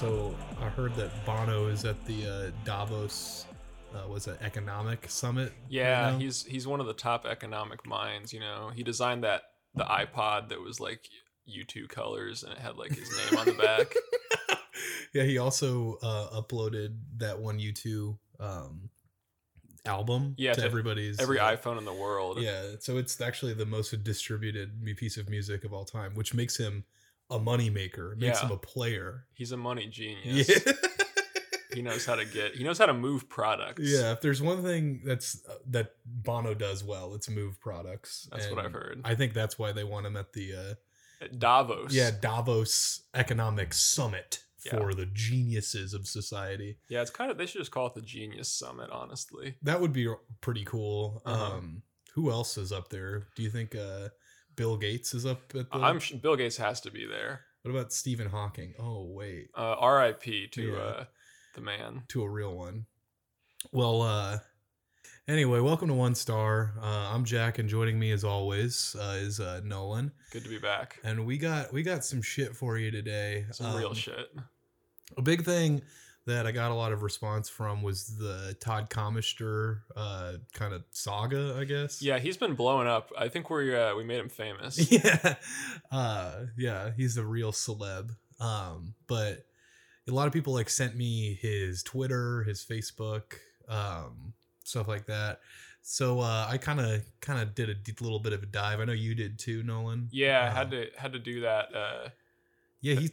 So I heard that Bono is at the uh, Davos, uh, was it economic summit? Yeah, right he's he's one of the top economic minds. You know, he designed that the iPod that was like U2 colors and it had like his name on the back. yeah, he also uh, uploaded that one U2 um, album Yeah, to to everybody's Every uh, iPhone in the world. Yeah, so it's actually the most distributed piece of music of all time, which makes him a money maker, makes Yeah. him a player. He's a money genius. Yeah. He knows how to get. He knows how to move products. Yeah, if there's one thing that's uh, that Bono does well, it's move products. That's what I've heard. I think that's why they want him at the uh, At Davos. yeah Davos Economic Summit Yeah. for the geniuses of society. Yeah, it's kind of. They should just call it the Genius Summit. Honestly. That would be pretty cool. Uh-huh. Um, who else is up there? Do you think uh, Bill Gates is up at the? I'm sh- Bill Gates has to be there. what about Stephen Hawking? Oh wait, Uh, R.I.P. to Yeah. uh, the man. to a real one. Well, uh, anyway, welcome to One Star. Uh, I'm Jack, and joining me as always uh, is uh, Nolan. Good to be back. and we got we got some shit for you today. Some real Um, shit. A big thing that I got a lot of response from was the Todd Kometscher uh, kind of saga, I guess. Yeah, he's been blowing up. I think we uh, we made him famous. yeah, uh, yeah. He's a real celeb. Um, but a lot of people like sent me his Twitter, his Facebook, um, stuff like that. So uh, I kind of kind of did a d- little bit of a dive. I know you did too, Nolan. Yeah, I Uh, had to had to do that. Uh, Yeah, he's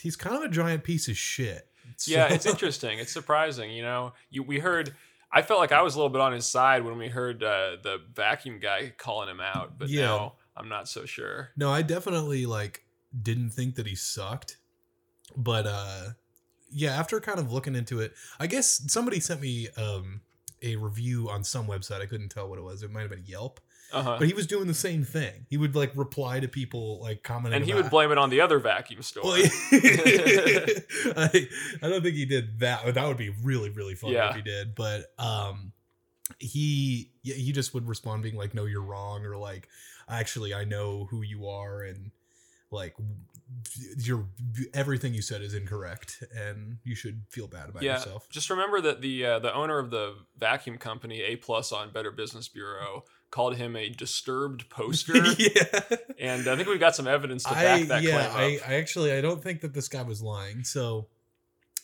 he's kind of a giant piece of shit. yeah, it's interesting. It's surprising. You know, you we heard. I felt like I was a little bit on his side when we heard uh, the vacuum guy calling him out, but Yeah. now I'm not so sure. No, I definitely like didn't think that he sucked. But uh yeah, after kind of looking into it, I guess somebody sent me um a review on some website. I couldn't tell what it was. It might have been Yelp. Uh huh. But he was doing the same thing. He would like reply to people like commenting And he about- would blame it on the other vacuum store. Well, I, I don't think he did that. That would be really, really funny Yeah. if he did. But um, he yeah, he just would respond being like, "No, you're wrong," or like, "Actually, I know who you are," and like, "Your everything you said is incorrect, and you should feel bad about yeah, yourself." just remember that the uh, the owner of the vacuum company, A plus on Better Business Bureau, called him a disturbed poster, yeah, and I think we've got some evidence to back I that yeah, claim I, up. I actually I don't think that this guy was lying. So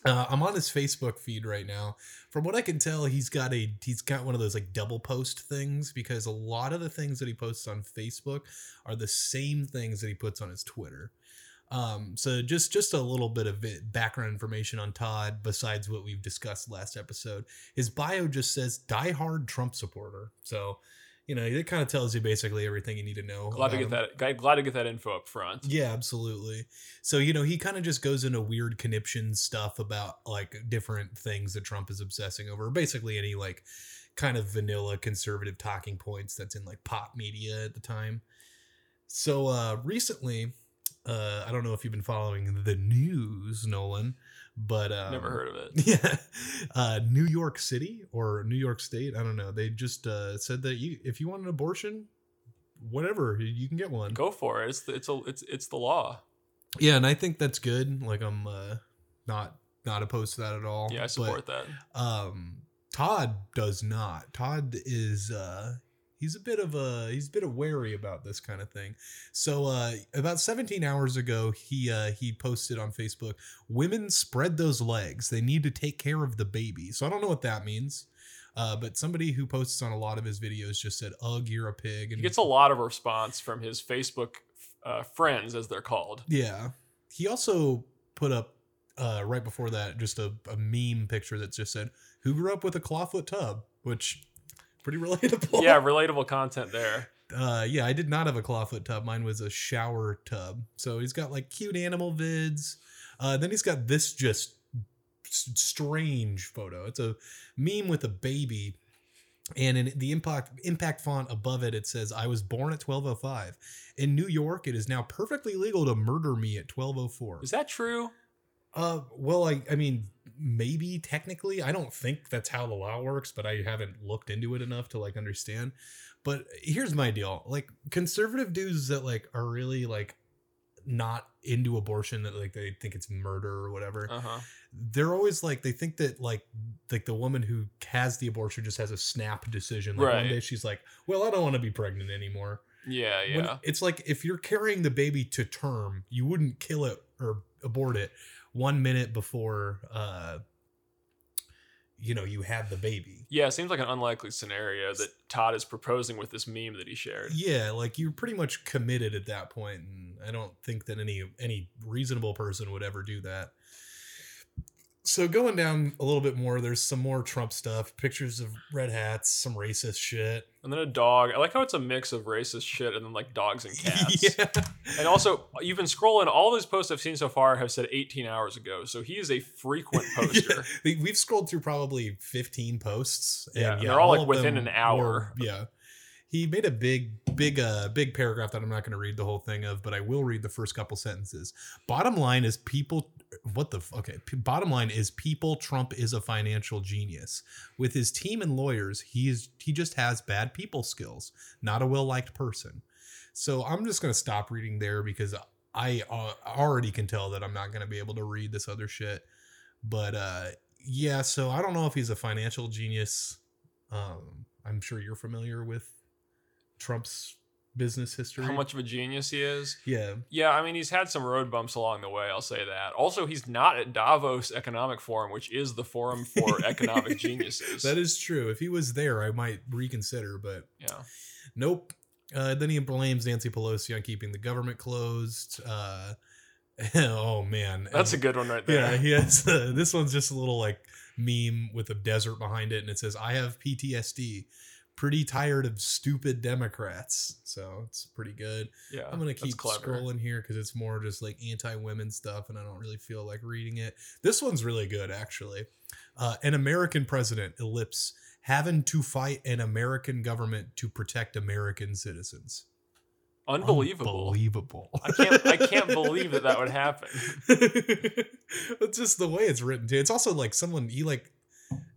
uh, I'm on his Facebook feed right now. From what I can tell, he's got a he's got one of those like double post things because a lot of the things that he posts on Facebook are the same things that he puts on his Twitter. Um, so just just a little bit of it, background information on Todd besides what we've discussed last episode. His bio just says diehard Trump supporter. So you know it kind of tells you basically everything you need to know. glad to get him. that. Glad to get that info up front. Yeah, absolutely. So, you know, he kind of just goes into weird conniption stuff about like different things that Trump is obsessing over. Basically, any like kind of vanilla conservative talking points that's in like pop media at the time. So, uh, recently, uh, I don't know if you've been following the news, Nolan, but um, Never heard of it. yeah uh new york city or new york state i don't know they just uh said that you if you want an abortion whatever you can get one Go for it. It's the, it's a, it's it's the law. yeah and i think that's good like i'm uh not not opposed to that at all Yeah, I But, support that. um todd does not todd is uh he's a bit of a he's a bit of wary about this kind of thing so uh about 17 hours ago he uh he posted on facebook women spread those legs they need to take care of the baby so i don't know what that means uh but somebody who posts on a lot of his videos just said ugh you're a pig And He gets a lot of response from his Facebook uh, friends, as they're called. Yeah. He also put up uh, right before that just a, a meme picture that just said, Who grew up with a clawfoot tub? Which pretty relatable. Yeah, relatable content there. Uh, yeah, I did not have a clawfoot tub. Mine was a shower tub. So he's got like cute animal vids. Uh, then he's got this just strange photo. It's a meme with a baby. And in the impact impact font above it, it says, "I was born at 12:05 in New York. It is now perfectly legal to murder me at 12:04." Is that true? Uh, well, I I mean, maybe technically, I don't think that's how the law works, but I haven't looked into it enough to like understand. But here's my deal: like conservative dudes that like are really like not into abortion that like they think it's murder or whatever Uh-huh. they're always like they think that like like the woman who has the abortion just has a snap decision like one day she's like well i don't want to be pregnant anymore Yeah, When yeah. it's like if you're carrying the baby to term you wouldn't kill it or abort it one minute before uh you know you had the baby Yeah, it seems like an unlikely scenario that Todd is proposing with this meme that he shared. yeah like you're pretty much committed at that point and i don't think that any any reasonable person would ever do that so going down a little bit more there's some more trump stuff pictures of red hats some racist shit And then a dog. I like how it's a mix of racist shit and then like dogs and cats. yeah And also, you've been scrolling. All those posts I've seen so far have said 18 hours ago. So he is a frequent poster. We- we've scrolled through probably 15 posts and Yeah, and they're all, like, within an hour. were- yeah he made a big big uh big paragraph that i'm not going to read the whole thing of but i will read the first couple sentences bottom line is people what the okay p- bottom line is people trump is a financial genius. With his team and lawyers he is he just has bad people skills not a well liked person. So i'm just going to stop reading there because i uh, already can tell that i'm not going to be able to read this other shit. But uh yeah so i don't know if he's a financial genius. Um i'm sure you're familiar with trump's business history How much of a genius he is. yeah Yeah, I mean, he's had some road bumps along the way. I'll say that. Also, he's not at Davos Economic Forum, which is the forum for economic geniuses. that is true if he was there i might reconsider but yeah. nope uh, then he blames nancy pelosi on keeping the government closed uh oh man That's a good one right there. yeah he has uh, this one's just a little like meme with a desert behind it and it says i have ptsd pretty tired of stupid democrats so it's pretty good Yeah. i'm gonna keep scrolling here because it's more just like anti-women stuff and i don't really feel like reading it this one's really good actually uh, an american president ellipse having to fight an american government to protect american citizens Unbelievable. unbelievable I can't. I can't believe that that would happen. it's just the way it's written too. It's also like someone he like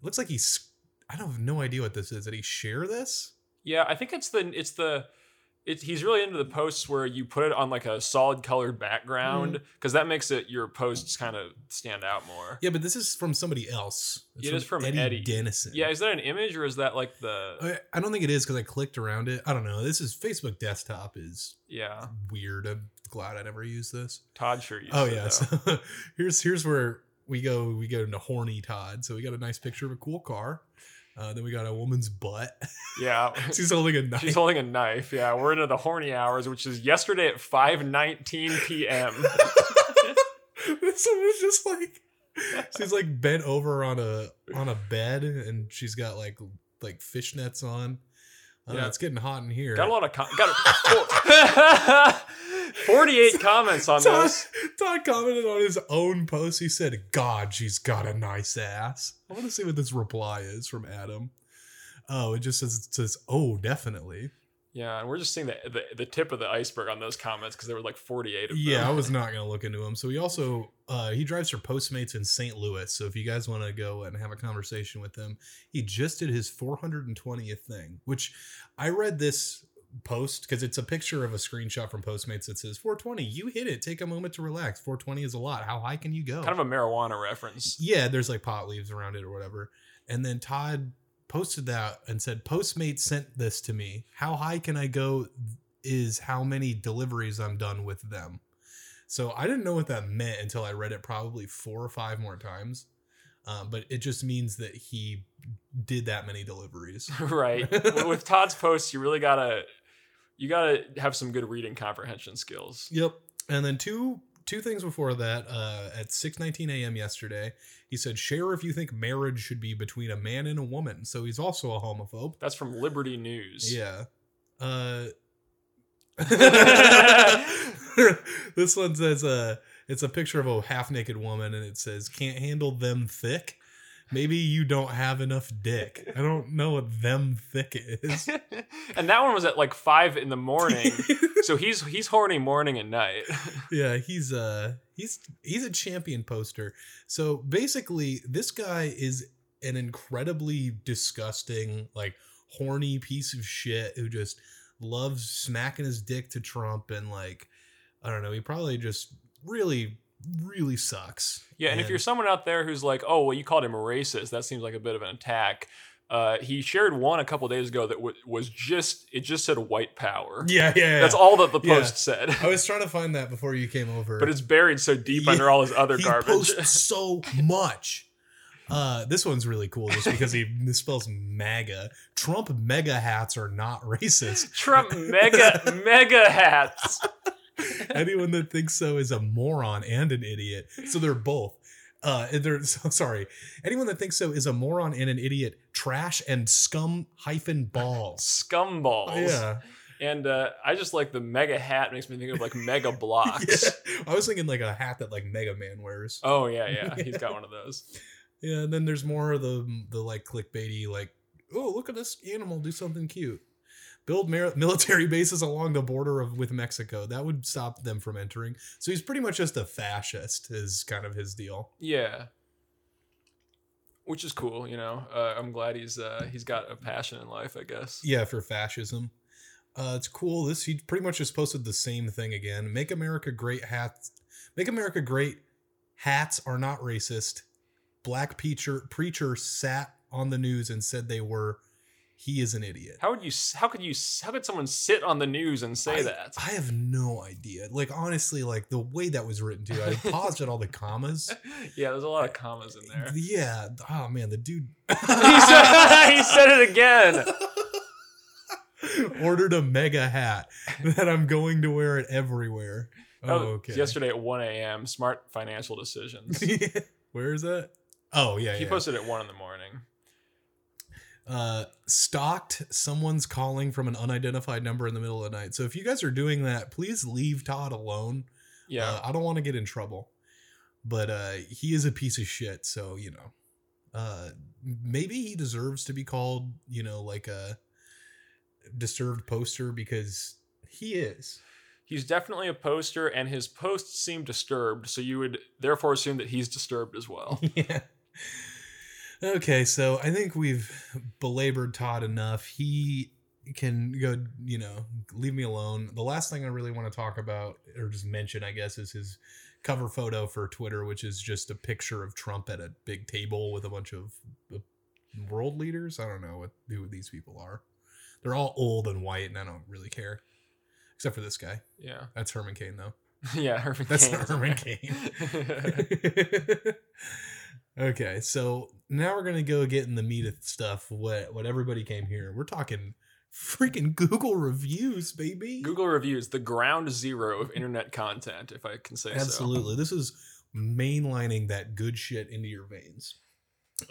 looks like he's I don't have no idea what this is. Did he share this? Yeah, I think it's the. It's the. It, he's really into the posts where you put it on like a solid colored background mm. because that makes it your posts kind of stand out more. Yeah, but this is from somebody else. It is from Eddie, Eddie. Dennison. Yeah, is that an image or is that like the? I, I don't think it is because I clicked around it. I don't know. This is Facebook desktop is Yeah, weird. I'm glad I never used this. Todd sure used Oh yeah. though. So here's here's where we go. We go into horny Todd. So we got a nice picture of a cool car. Uh, then we got a woman's butt. yeah. She's holding a knife. She's holding a knife. Yeah, we're into the horny hours, which is yesterday at 5:19 p.m. this one was just like she's like bent over on a on a bed and she's got like like fishnets on. Know, Yeah. it's getting hot in here. Got a lot of com- got a, 48 comments on Todd, this. Todd commented on his own post. He said, "God, she's got a nice ass." I want to see what this reply is from Adam. Oh, it just says it says, "Oh, definitely." Yeah, and we're just seeing the the, the tip of the iceberg on those comments because there were like 48 of them. Yeah, I was not gonna look into him. So he also uh, he drives for Postmates in St. Louis. So if you guys want to go and have a conversation with him, he just did his 420th thing. Which I read this post because it's a picture of a screenshot from Postmates that says 420. You hit it. Take a moment to relax. 420 is a lot. How high can you go? kind of a marijuana reference. yeah, there's like pot leaves around it or whatever. And then Todd posted that and said, Postmates sent this to me. How high can I go is how many deliveries I'm done with them. So I didn't know what that meant until I read it probably four or five more times. Um, but it just means that he did that many deliveries. right. With- Todd's posts, you really gotta you gotta have some good reading comprehension skills. Yep. And then two two things before that, uh, at 6:19 a.m. yesterday, he said, "Share if you think marriage should be between a man and a woman." So he's also a homophobe. That's from Liberty News. Yeah. Uh this one says uh it's a picture of a half naked woman and it says can't handle them thick. Maybe you don't have enough dick. I don't know what them thick is. and that one was at like five in the morning. so he's he's horny morning and night. yeah, he's uh he's he's a champion poster. So basically this guy is an incredibly disgusting, like horny piece of shit who just loves smacking his dick to Trump and like I don't know. He probably just really, really sucks. Yeah, and, if you're someone out there who's like, "Oh, well, you called him a racist," that seems like a bit of an attack. Uh, he shared one a couple days ago that w- was just it just said white power. yeah, yeah, yeah. That's all that the Yeah. post said. I was trying to find that before you came over, but it's buried so deep Yeah, under all his other he garbage. posts so much. Uh, this one's really cool just because he misspells MAGA. Trump mega hats are not racist. Trump mega mega hats. Anyone that thinks so is a moron and an idiot. So they're both. Uh, they're so, sorry. Anyone that thinks so is a moron and an idiot. Trash and scum hyphen balls. Scumballs. Yeah. And uh, I just like the mega hat makes me think of like mega blocks. yeah. I was thinking like a hat that like Mega Man wears. Oh yeah, yeah. He's got one of those. Yeah, and then there's more of the the like clickbaity like, oh look at this animal do something cute. Build mar- military bases along the border of with Mexico. That would stop them from entering. So he's pretty much just a fascist. Is kind of his deal. Yeah. Which is cool, you know. Uh, I'm glad he's uh, he's got a passion in life, I guess. Yeah, for fascism. Uh, it's cool. This he pretty much just posted the same thing again. Make America great hats. Make America great. Hats are not racist. Black preacher preacher sat on the news and said they were. He is an idiot. How would you? How could you? How could someone sit on the news and say I, that? I have no idea. Like honestly, like the way that was written too. I paused at all the commas. yeah, there's a lot of commas in there. Yeah. Oh man, the dude he, said, he said it again. ordered a mega hat that I'm going to wear it everywhere. Oh, okay. Yesterday at 1 a.m. Smart financial decisions. Where is that? Oh yeah, He yeah. posted at one in the morning. Uh, stalked. Someone's calling from an unidentified number in the middle of the night. So if you guys are doing that, please leave Todd alone. Yeah, Uh, I don't want to get in trouble, but uh, he is a piece of shit. So you know, uh, maybe he deserves to be called, you know, like a disturbed poster because he is. he's definitely a poster, and his posts seem disturbed. So you would therefore assume that he's disturbed as well. yeah. Okay, so I think we've belabored Todd enough. He can go, you know, leave me alone. The last thing I really want to talk about, or just mention, I guess, is his cover photo for Twitter, which is just a picture of Trump at a big table with a bunch of uh, world leaders. I don't know what who these people are. They're all old and white, and I don't really care, except for this guy. Yeah, That's Herman Cain, though. yeah. Herman That's Cain Herman. Cain. okay, so now we're gonna go get in the meat of stuff. What what everybody came here. We're talking freaking Google reviews, baby. Google reviews, the ground zero of internet content, if I can say so. Absolutely, this is mainlining that good shit into your veins.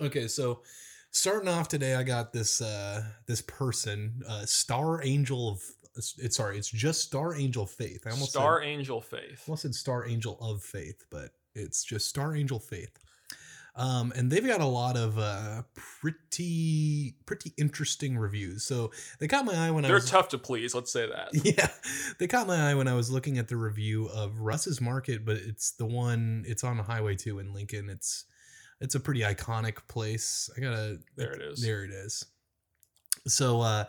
Okay, so starting off today, I got this uh this person, uh Star Angel of. It's sorry, it's just Star Angel Faith. I almost said- Star Angel Faith. almost said Star Angel of Faith, but it's just Star Angel Faith. Um, and they've got a lot of uh, pretty pretty interesting reviews. So they caught my eye when I They're was tough to please. Let's say that. yeah, they caught my eye when I was looking at the review of Russ's Market, but it's the one it's on the Highway Two in Lincoln. It's it's a pretty iconic place. I gotta There it is. There it is. So uh,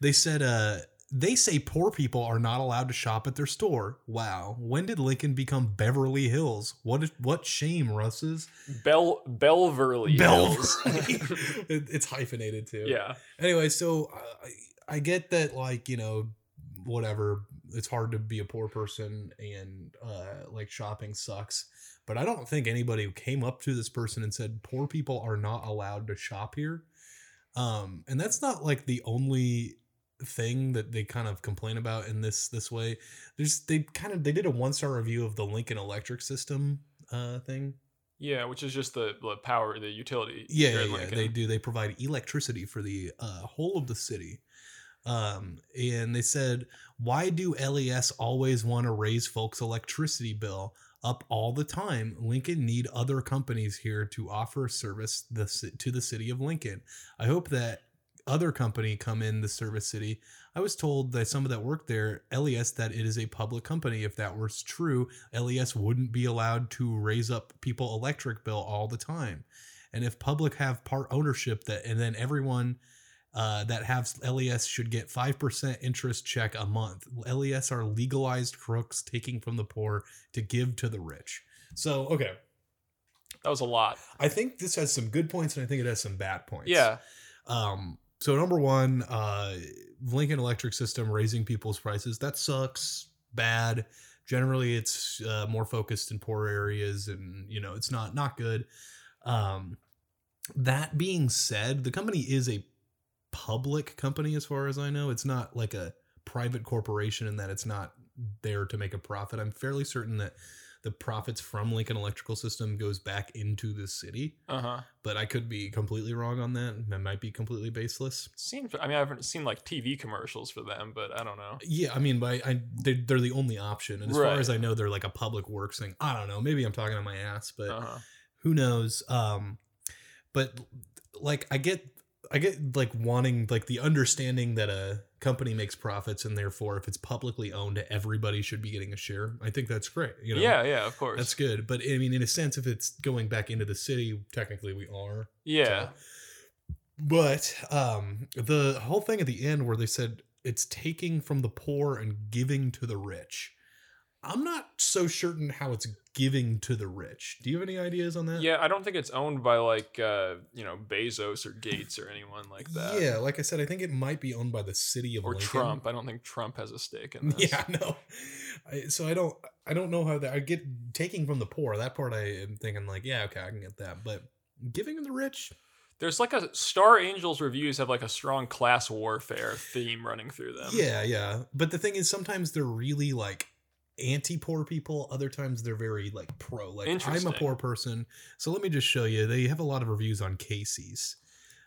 they said uh, they say poor people are not allowed to shop at their store. Wow, when did Lincoln become Beverly Hills? What what shame, Russ's Bel Belverly. Hills. It- it's hyphenated too yeah. anyway so I, I get that like you know whatever it's hard to be a poor person and uh like shopping sucks but i don't think anybody came up to this person and said poor people are not allowed to shop here um and that's not like the only thing that they kind of complain about in this this way there's they kind of they did a one star review of the lincoln electric system uh thing Yeah, which is just the, the power, the utility. yeah, yeah. They do. They provide electricity for the uh, whole of the city. Um, and they said, why do LES always want to raise folks' electricity bill up all the time? Lincoln need other companies here to offer service the, to the city of Lincoln. I hope that other company come in the service city. I was told that some of that work there, LES, that it is a public company. If that was true, LES wouldn't be allowed to raise up people electric bill all the time. And if public have part ownership that and then everyone uh, that have LES should get 5% interest check a month. LES are legalized crooks taking from the poor to give to the rich. So, okay. That was a lot. I think this has some good points and I think it has some bad points. Yeah. Um, so number one, uh, Lincoln Electric system raising people's prices. That sucks. Bad. Generally, it's uh, more focused in poor areas, and you know it's not not good. Um, that being said, the company is a public company, as far as I know. It's not like a private corporation in that it's not there to make a profit. I'm fairly certain that the profits from Lincoln Electrical System goes back into the city Uh huh. but I could be completely wrong on that. That might be completely baseless. Seems. I mean, I haven't seen like TV commercials for them, but I don't know. Yeah, I mean, by I they, they're the only option, and as far as I know, they're like a public works thing. I don't know. Maybe I'm talking on my ass, but Uh huh. who knows? Um, but like I get, I get like wanting like the understanding that a company makes profits, and therefore, if it's publicly owned, everybody should be getting a share. I think that's great. You know, Yeah. Yeah. Of course. that's good. But I mean, in a sense, if it's going back into the city, technically we are. yeah. But um the whole thing at the end where they said it's taking from the poor and giving to the rich. I'm not so certain how it's giving to the rich. Do you have any ideas on that? Yeah, I don't think it's owned by like uh, you know Bezos or Gates or anyone like that. Yeah, like I said, I think it might be owned by the city of or Lincoln. Trump. I don't think Trump has a stake in this. Yeah, no. I, so I don't I don't know how that I get taking from the poor. That part I am thinking like, yeah, okay, I can get that. But giving to the rich, There's like a Star Angels reviews have like a strong class warfare theme running through them. Yeah, yeah. But the thing is, sometimes they're really like anti-poor people. Other times they're very like pro. Like I'm a poor person, so let me just show you. They have a lot of reviews on Casey's.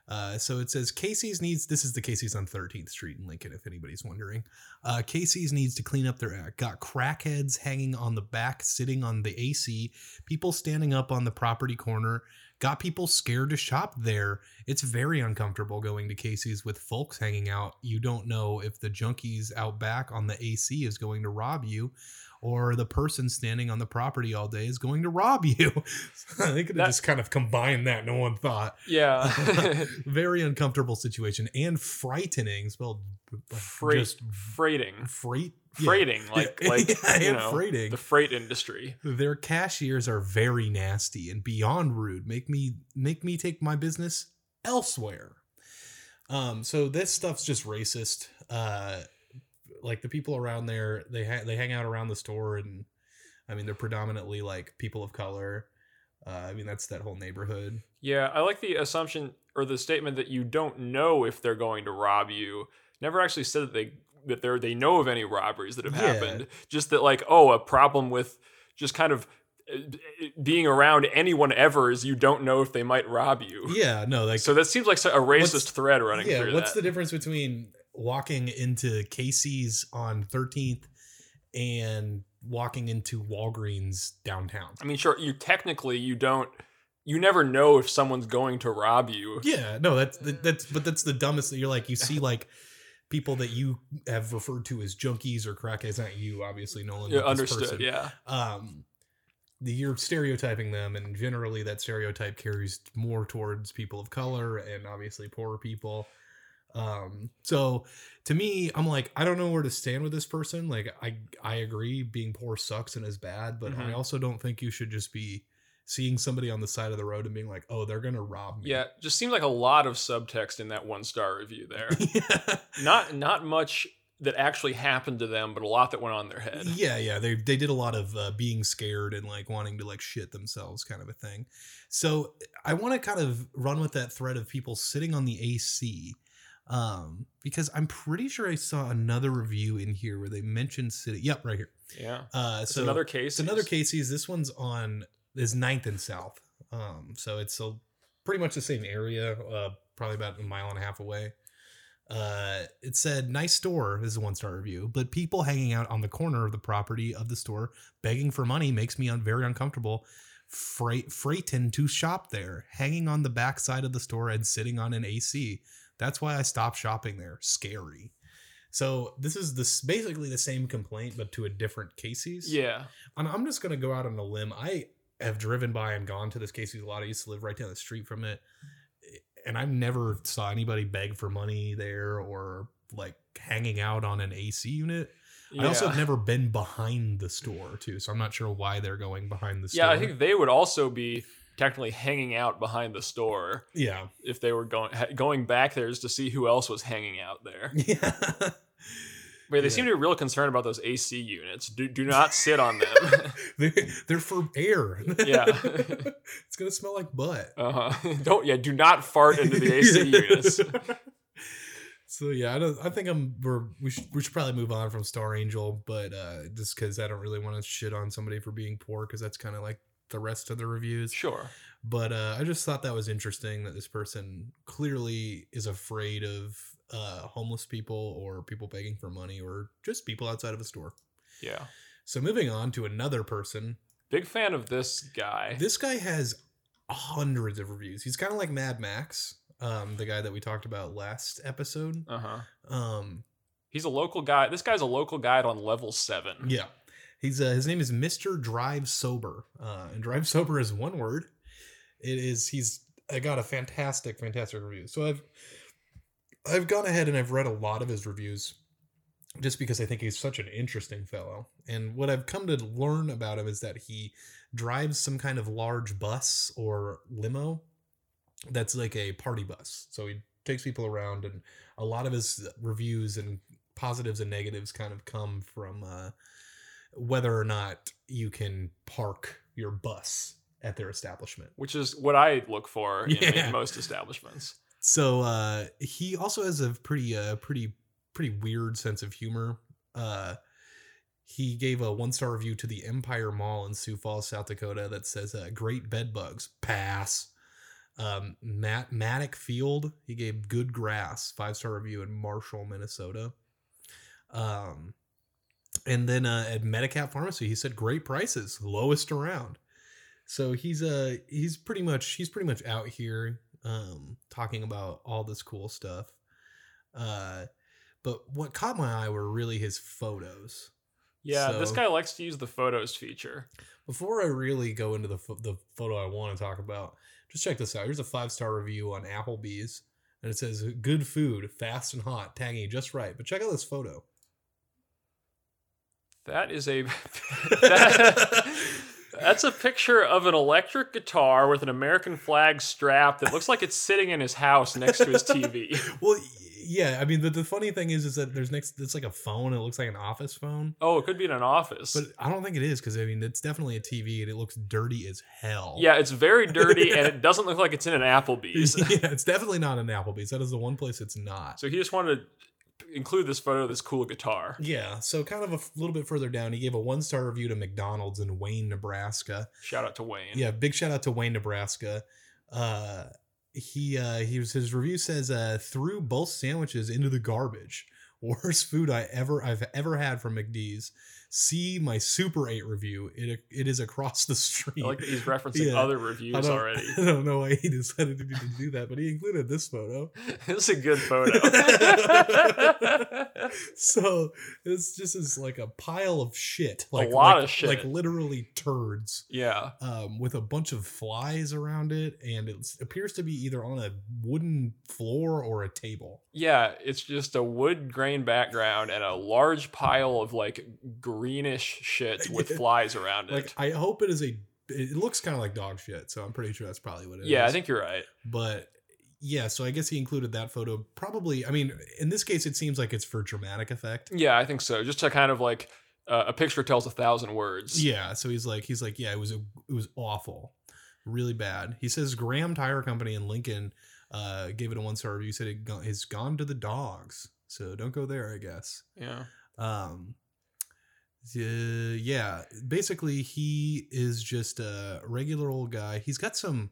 Uh, so it says Casey's needs. This is the Casey's on 13th Street in Lincoln, if anybody's wondering. Uh, Casey's needs to clean up their act. Got crackheads hanging on the back, sitting on the AC. People standing up on the property corner. Got people scared to shop there. It's very uncomfortable going to Casey's with folks hanging out. You don't know if the junkies out back on the AC is going to rob you or the person standing on the property all day is going to rob you. they could have just kind of combined that. No one thought. Yeah. Very uncomfortable situation and frightening, spelled Freight, just freighting, freight. Yeah. freighting, like Yeah, like yeah, you know, freighting. the freight industry. Their cashiers are very nasty and beyond rude. Make me make me take my business elsewhere. Um, so this stuff's just racist. Uh, like the people around there, they ha- they hang out around the store, and I mean they're predominantly like people of color. Uh, I mean that's that whole neighborhood. Yeah, I like the assumption or the statement that you don't know if they're going to rob you. Never actually said that they that they they know of any robberies that have Yeah. happened. Just that like oh, a problem with just kind of uh, being around anyone ever is you don't know if they might rob you. Yeah, no, like So that seems like a racist thread running yeah. What's that. the difference between walking into Casey's on Thirteenth and walking into Walgreens downtown? I mean, sure, you technically you don't you never know if someone's going to rob you. Yeah, no, that's that's but that's the dumbest. That you're like you see like people that you have referred to as junkies or crackheads. Not you, obviously, Nolan. Yeah, understood. person. Yeah. Um, the, you're stereotyping them, and generally that stereotype carries more towards people of color and obviously poorer people. Um, so to me, I'm like, I don't know where to stand with this person. Like, I I agree, being poor sucks and is bad, but I Mhm. also don't think you should just be seeing somebody on the side of the road and being like, oh, they're gonna rob me. Yeah, just seemed like a lot of subtext in that one star review there. yeah. not not much that actually happened to them, but a lot that went on in their head. Yeah, yeah, they they did a lot of uh, being scared and like wanting to like shit themselves, kind of a thing. So I want to kind of run with that thread of people sitting on the AC, um, because I'm pretty sure I saw another review in here where they mentioned sitting. Yep, right here. Yeah. Uh, It's so another case. it's another Casey's. This one's on is Ninth and South. Um, so it's a pretty much the same area, uh, probably about a mile and a half away. Uh, it said nice store this is a one star review, but people hanging out on the corner of the property of the store begging for money makes me un- very uncomfortable. Freight freighten to shop there, hanging on the back side of the store and sitting on an AC. That's why I stopped shopping there. Scary. So this is this basically the same complaint, but to a different Casey's. Yeah. And I'm just gonna go out on a limb. I have driven by and gone to this Casey's a lot. I used to live right down the street from it. Eh, and I've never saw anybody beg for money there or like hanging out on an AC unit. I also have never been behind the store too, so I'm not sure why they're going behind the store. Yeah, I think they would also be technically hanging out behind the store yeah, if they were going going back there just to see who else was hanging out there. yeah. But they Yeah. seem to be real concerned about those AC units. Do, do not sit on them. they, they're for air. Yeah. it's gonna smell like butt. uh huh. Don't yeah. Do not fart into the AC units. So yeah, I don't. I think I'm. We're we should we should probably move on from Star Angel, but uh just because I don't really want to shit on somebody for being poor, because that's kind of like the rest of the reviews. Sure. But uh, I just thought that was interesting that this person clearly is afraid of uh, homeless people or people begging for money or just people outside of a store. Yeah. So moving on to another person. Big fan of this guy. This guy has hundreds of reviews. He's kind of like Mad Max, um, the guy that we talked about last episode. Uh huh. Um, He's a local guy. This guy's a local guide on level seven. yeah, he's uh, his name is Mister Drive Sober, uh, and Drive Sober is one word. It is he's I got a fantastic, fantastic review. So I've I've gone ahead and I've read a lot of his reviews just because I think he's such an interesting fellow. And what I've come to learn about him is that he drives some kind of large bus or limo that's like a party bus. So he takes people around and a lot of his reviews and positives and negatives kind of come from uh, whether or not you can park your bus at their establishment. Which is what I look for in, Yeah. in most establishments. So uh, he also has a pretty uh, pretty pretty weird sense of humor. Uh, he gave a one star review to the Empire Mall in Sioux Falls, South Dakota, that says uh, "Great bed bugs, pass." Um, Matt Matic Field, he gave good grass five star review in Marshall, Minnesota. Um, and then uh, at Medicap Pharmacy, he said great prices, lowest around. So he's uh he's pretty much he's pretty much out here um talking about all this cool stuff. Uh but what caught my eye were really his photos. Yeah, this guy likes to use the photos feature. Before I really go into the pho- the photo I want to talk about, just check this out. Here's a five star review on Applebee's, and it says "Good food, fast and hot, tangy, just right." But check out this photo. That is a that- that's a picture of an electric guitar with an American flag strap that looks like it's sitting in his house next to his TV. well, yeah. I mean, but the funny thing is, is that there's next. It's like a phone. It looks like an office phone, Oh, it could be in an office. but I don't think it is because I mean, it's definitely a TV, and it looks dirty as hell. yeah, it's very dirty and it doesn't look like it's in an Applebee's. yeah, it's definitely not an Applebee's. That is the one place it's not. So he just wanted to include this photo of this cool guitar. Yeah, so kind of a f- little bit further down, he gave a one star review to McDonald's in Wayne, Nebraska. Shout out to Wayne. Yeah, big shout out to Wayne, Nebraska. Uh, he uh, he was his review says uh, threw both sandwiches into the garbage. Worst food I ever I've ever had from McD's. See my Super Eight review. It it is across the street. I like that he's referencing Yeah. other reviews don't, already. I don't know why he decided to do, that, but he included this photo. is a good photo. so it's just is like a pile of shit, like a lot like- of shit. like literally turds, yeah. um, with a bunch of flies around it, and it appears to be either on a wooden floor or a table. Yeah, it's just a wood grain background and a large pile of like greenish shit with Yeah. flies around Like it. I hope it is a. It looks kind of like dog shit, so I'm pretty sure that's probably what it is. Yeah, I think you're right. but. Yeah, so I guess he included that photo. Probably, I mean, in this case, it seems like it's for dramatic effect. Yeah, I think so. Just to kind of like uh, a picture tells a thousand words. Yeah, so he's like, he's like, yeah, it was a, it was awful, really bad. He says Graham Tire Company in Lincoln uh, gave it a one star review. Said it go- has gone to the dogs, so don't go there. I guess. Yeah. Um, uh, yeah, basically, he is just a regular old guy. He's got some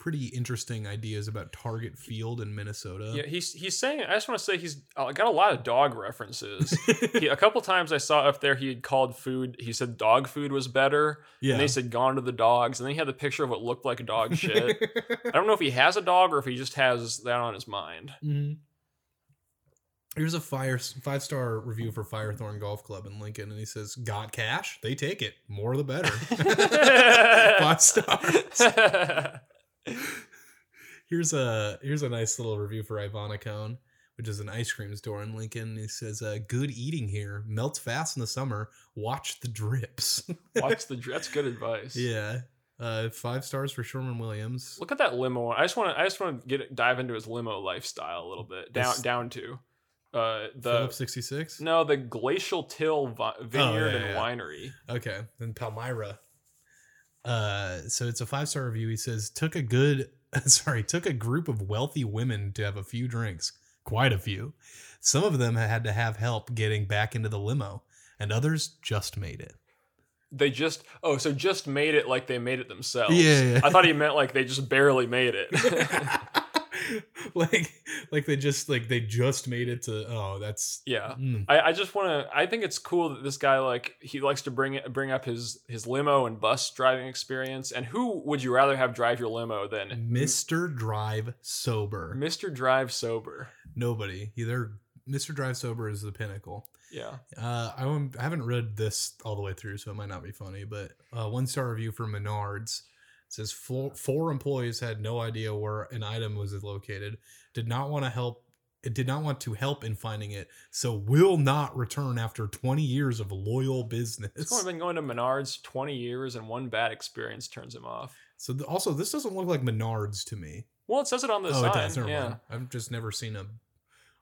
pretty interesting ideas about Target Field in Minnesota. Yeah, he's he's saying. I just want to say he's uh, got a lot of dog references. he, a couple times I saw up there he had called food. He said dog food was better, yeah. and they said gone to the dogs, and then he had the picture of what looked like a dog shit. I don't know if he has a dog or if he just has that on his mind. hmm Here's a fire five star review for Firethorn Golf Club in Lincoln, and he says, "Got cash? They take it. More the better." five stars. here's a here's a nice little review for Ivanna Cone, which is an ice cream store in Lincoln. He says, uh, "Good eating here. Melts fast in the summer. Watch the drips." Watch the. That's good advice. yeah. Uh, five stars for Sherman Williams. Look at that limo. I just want to. I just want to get dive into his limo lifestyle a little bit. Down down to uh the Phillips 66. no the Glacial Till vi- Vineyard yeah, and yeah. Winery. Okay, then Palmyra. Uh, so it's a five star review. He says took a good, sorry, took a group of wealthy women to have a few drinks, quite a few. Some of them had to have help getting back into the limo, and others just made it. They just oh so just made it like they made it themselves. Yeah, yeah. I thought he meant like they just barely made it. like, like they just like they just made it to. Oh, that's yeah. mm. I, I just want to. I think it's cool that this guy like he likes to bring it, bring up his his limo and bus driving experience. And who would you rather have drive your limo than Mr. Drive sober. Mr. Drive sober? Nobody. Either Mr. Drive sober is the pinnacle. Yeah, Uh, I, I haven't read this all the way through, so it might not be funny. But uh, one star review for Menards says four, four employees had no idea where an item was located, did not want to help. It did not want to help in finding it, so will not return after 20 years of loyal business. only been going to Menards twenty years, and one bad experience turns him off. So th- also, this doesn't look like Menards to me. Well, it says it on the oh, sign. it does. Never yeah, mind. I've just never seen a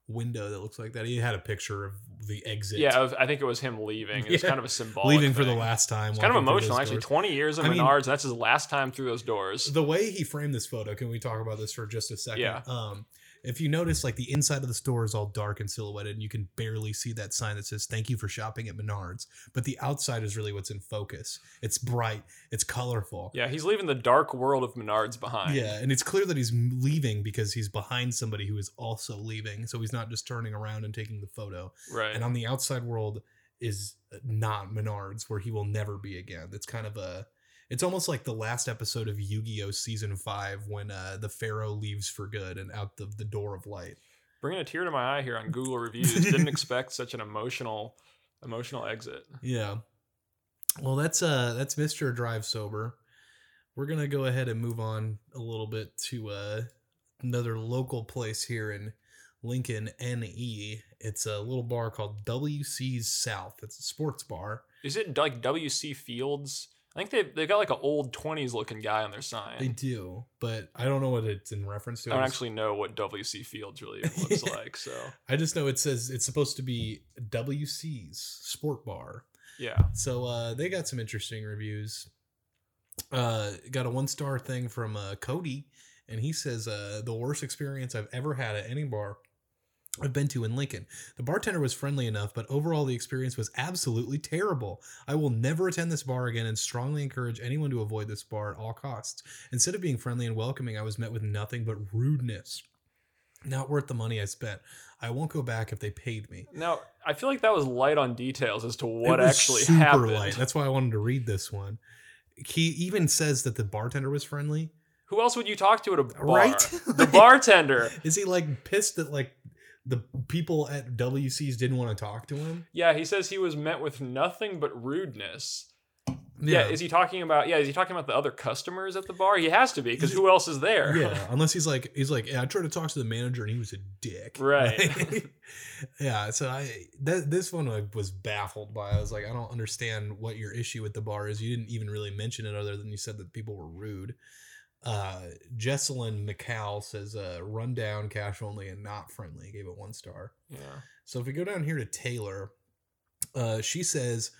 window that looks like that. He had a picture of the exit. yeah. I think it was him leaving. It was Yeah. kind of a symbolic. leaving for the last time. It's kind of emotional, actually. doors. Twenty years of I mean- Menards. that's his last time through those doors. the way he framed this photo can we talk about this for just a second Yeah. um if you notice like the inside of the store is all dark and silhouetted and you can barely see that sign that says thank you for shopping at menards. But the outside is really what's in focus. It's bright. It's colorful. Yeah, he's leaving the dark world of Menards behind. yeah and it's clear that he's leaving because he's behind somebody who is also leaving so he's not just turning around and taking the photo. Right. and on the outside world is uh, not menards where he will never be again. It's kind of a it's almost like the last episode of yu-gi-oh! Season 5 when uh, the pharaoh leaves for good and out the, the door of light. Bringing a tear to my eye here on Google reviews. Didn't expect such an emotional, emotional exit. yeah. Well that's uh that's mr drive sober. We're gonna go ahead and move on a little bit to uh another local place here in lincoln ne it's a little bar called wc's south. It's a sports bar. Is it like WC Fields? I think they they got like an old twenties looking guy on their sign. They do, but I don't know what it's in reference to. I don't actually know what WC Fields really looks like. So I just know it says it's supposed to be WC's Sport Bar. yeah, So uh, they got some interesting reviews. Uh, got a one star thing from uh, Cody, and he says uh, the worst experience I've ever had at any bar I've been to in Lincoln. The bartender was friendly enough, but overall the experience was absolutely terrible. I will never attend this bar again and strongly encourage anyone to avoid this bar at all costs. Instead of being friendly and welcoming, I was met with nothing but rudeness. Not worth the money I spent. I won't go back if they paid me. now I feel like that was light on details as to what actually super happened. light. That's why I wanted to read this one. He even says that the bartender was friendly. Who else would you talk to at a bar? Right? the bartender. Is he like pissed that like the people at WC's didn't want to talk to him? Yeah, he says he was met with nothing but rudeness. Yeah. is he talking about? Yeah, is he talking about the other customers at the bar? He has to be because who else is there? yeah, unless he's like he's like yeah, I tried to talk to the manager and he was a dick. Right. yeah, so I that this one I was baffled by. I was like, I don't understand what your issue with the bar is. You didn't even really mention it other than you said that people were rude. Uh Jesselyn McCall says uh rundown, cash only, and not friendly. Gave it one star. yeah. So if we go down here to Taylor, uh she says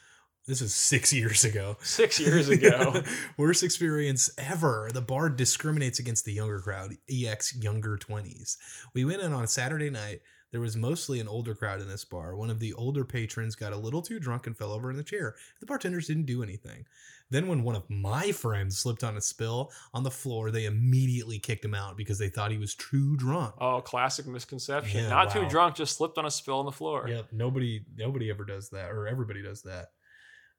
this is six years ago. Six years ago. Worst experience ever. The bar discriminates against the younger crowd, EX younger 20s. We went in on a Saturday night. There was mostly an older crowd in this bar. One of the older patrons got a little too drunk and fell over in the chair. The bartenders didn't do anything. Then, when one of my friends slipped on a spill on the floor, they immediately kicked him out because they thought he was too drunk. Oh, classic misconception. Yeah, Not wow. too drunk, just slipped on a spill on the floor. Yep, nobody nobody ever does that, or everybody does that.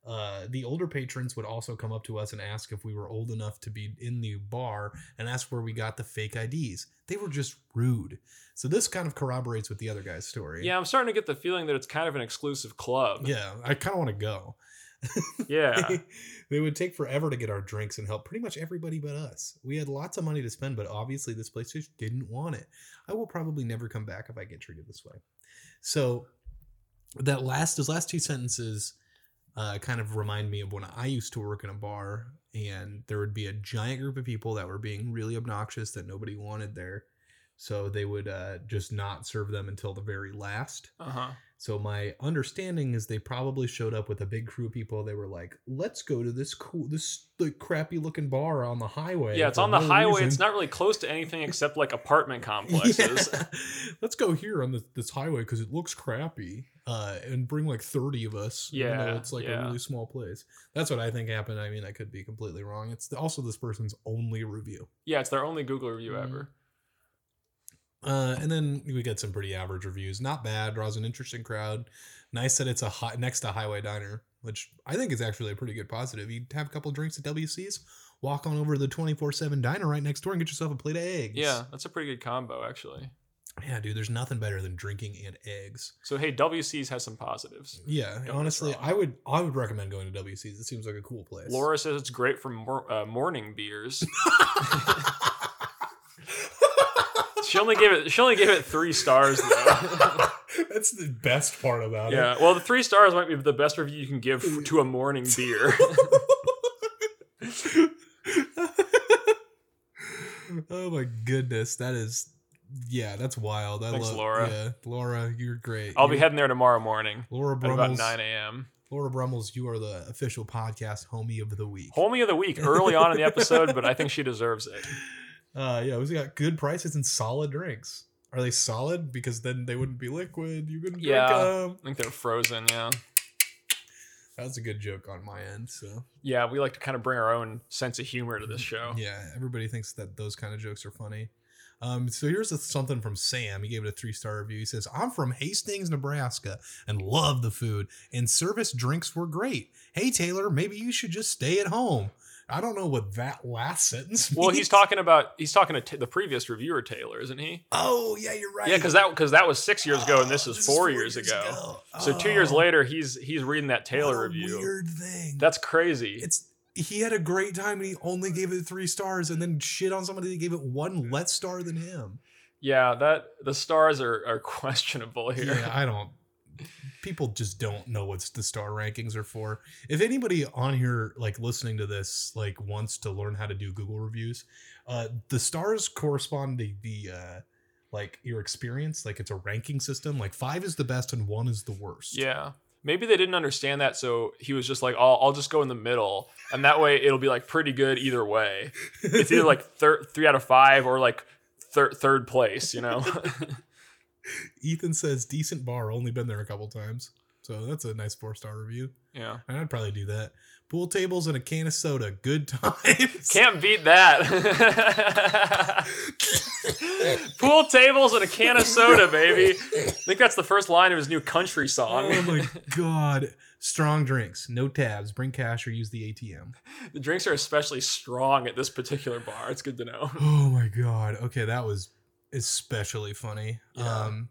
Uh, the older patrons would also come up to us and ask if we were old enough to be in the bar and ask where we got the fake IDs. They were just rude. So this kind of corroborates with the other guy's story. Yeah, I'm starting to get the feeling that it's kind of an exclusive club. Yeah, I kind of want to go. Yeah. they would take forever to get our drinks and help pretty much everybody but us. We had lots of money to spend, but obviously this place just didn't want it. I will probably never come back if I get treated this way. So that last those last two sentences uh, kind of remind me of when I used to work in a bar and there would be a giant group of people that were being really obnoxious that nobody wanted there. So they would uh, just not serve them until the very last. Uh huh. So my understanding is they probably showed up with a big crew of people. They were like, "Let's go to this cool, this like crappy looking bar on the highway." Yeah, it's on the no highway. reason." It's not really close to anything except like apartment complexes. Yeah. Let's go here on this, this highway because it looks crappy. Uh, and bring like thirty of us. Yeah, it's like yeah. a really small place. That's what I think happened. I mean, I could be completely wrong. It's also this person's only review. Yeah, it's their only Google review Mhm. ever. Uh, and then we get some pretty average reviews. Not bad. Draws an interesting crowd. Nice that it's a high, next to Highway Diner, which I think is actually a pretty good positive. You have a couple drinks at WC's, walk on over to the twenty four seven diner right next door and get yourself a plate of eggs. Yeah, that's a pretty good combo actually. yeah, dude. There's nothing better than drinking and eggs. So hey, WC's has some positives. Yeah, us honestly. I would I would recommend going to WC's. It seems like a cool place. Laura says it's great for mor- uh, morning beers. she only gave it. She only gave it three stars though. That's the best part about it. yeah. Well, the three stars might be the best review you can give f- to a morning beer. oh my goodness, that is yeah, that's wild. I Thanks, love Laura. Yeah, Laura, you're great. I'll be You're- heading there tomorrow morning Laura at about 9 a.m. Laura Brummels, you are the official podcast homie of the week. Homie of the week early on in the episode, but I think she deserves it. Uh, yeah, we got good prices and solid drinks. Are they solid? Because then they wouldn't be liquid. You couldn't Yeah. drink them. I think they're frozen. Yeah. That was a good joke on my end. So Yeah, we like to kind of bring our own sense of humor to this show. yeah, everybody thinks that those kind of jokes are funny. Um, so here's a, something from Sam. He gave it a three star review. He says, "I'm from Hastings, Nebraska, and love the food. And service drinks were great. Hey Taylor, maybe you should just stay at home." I don't know what that last sentence. Well, he's talking about he's talking to t- the previous reviewer Taylor, isn't he? Oh yeah, you're right. Yeah, because that because that was six years ago, and this Oh, is four, years, ago. So two years oh. later, he's he's reading that Taylor review. Weird thing. That's crazy. it's he had a great time and he only gave it three stars and then shit on somebody that gave it one less star than him. yeah, that the stars are are questionable here. Yeah, I don't. People just don't know what the star rankings are for. If anybody on here like listening to this like wants to learn how to do Google reviews, uh, the stars correspond to the uh, like your experience. Like it's a ranking system. Like five is the best and one is the worst. Yeah. Maybe they didn't understand that, so he was just like, "I'll, I'll just go in the middle, and that way it'll be like pretty good either way. It's either like thir- three out of five or like thir- third place, you know." Ethan says decent bar. Only been there a couple times, so that's a nice four star review. yeah, And I'd probably do that. Pool tables and a can of soda. Good times. can't beat that. Pool tables and a can of soda, baby. I think that's the first line of his new country song. Oh my god. Strong drinks. No tabs. Bring cash or use the ATM. the drinks are especially strong at this particular bar. It's good to know. Oh my god. Okay, that was especially funny. Yeah. Um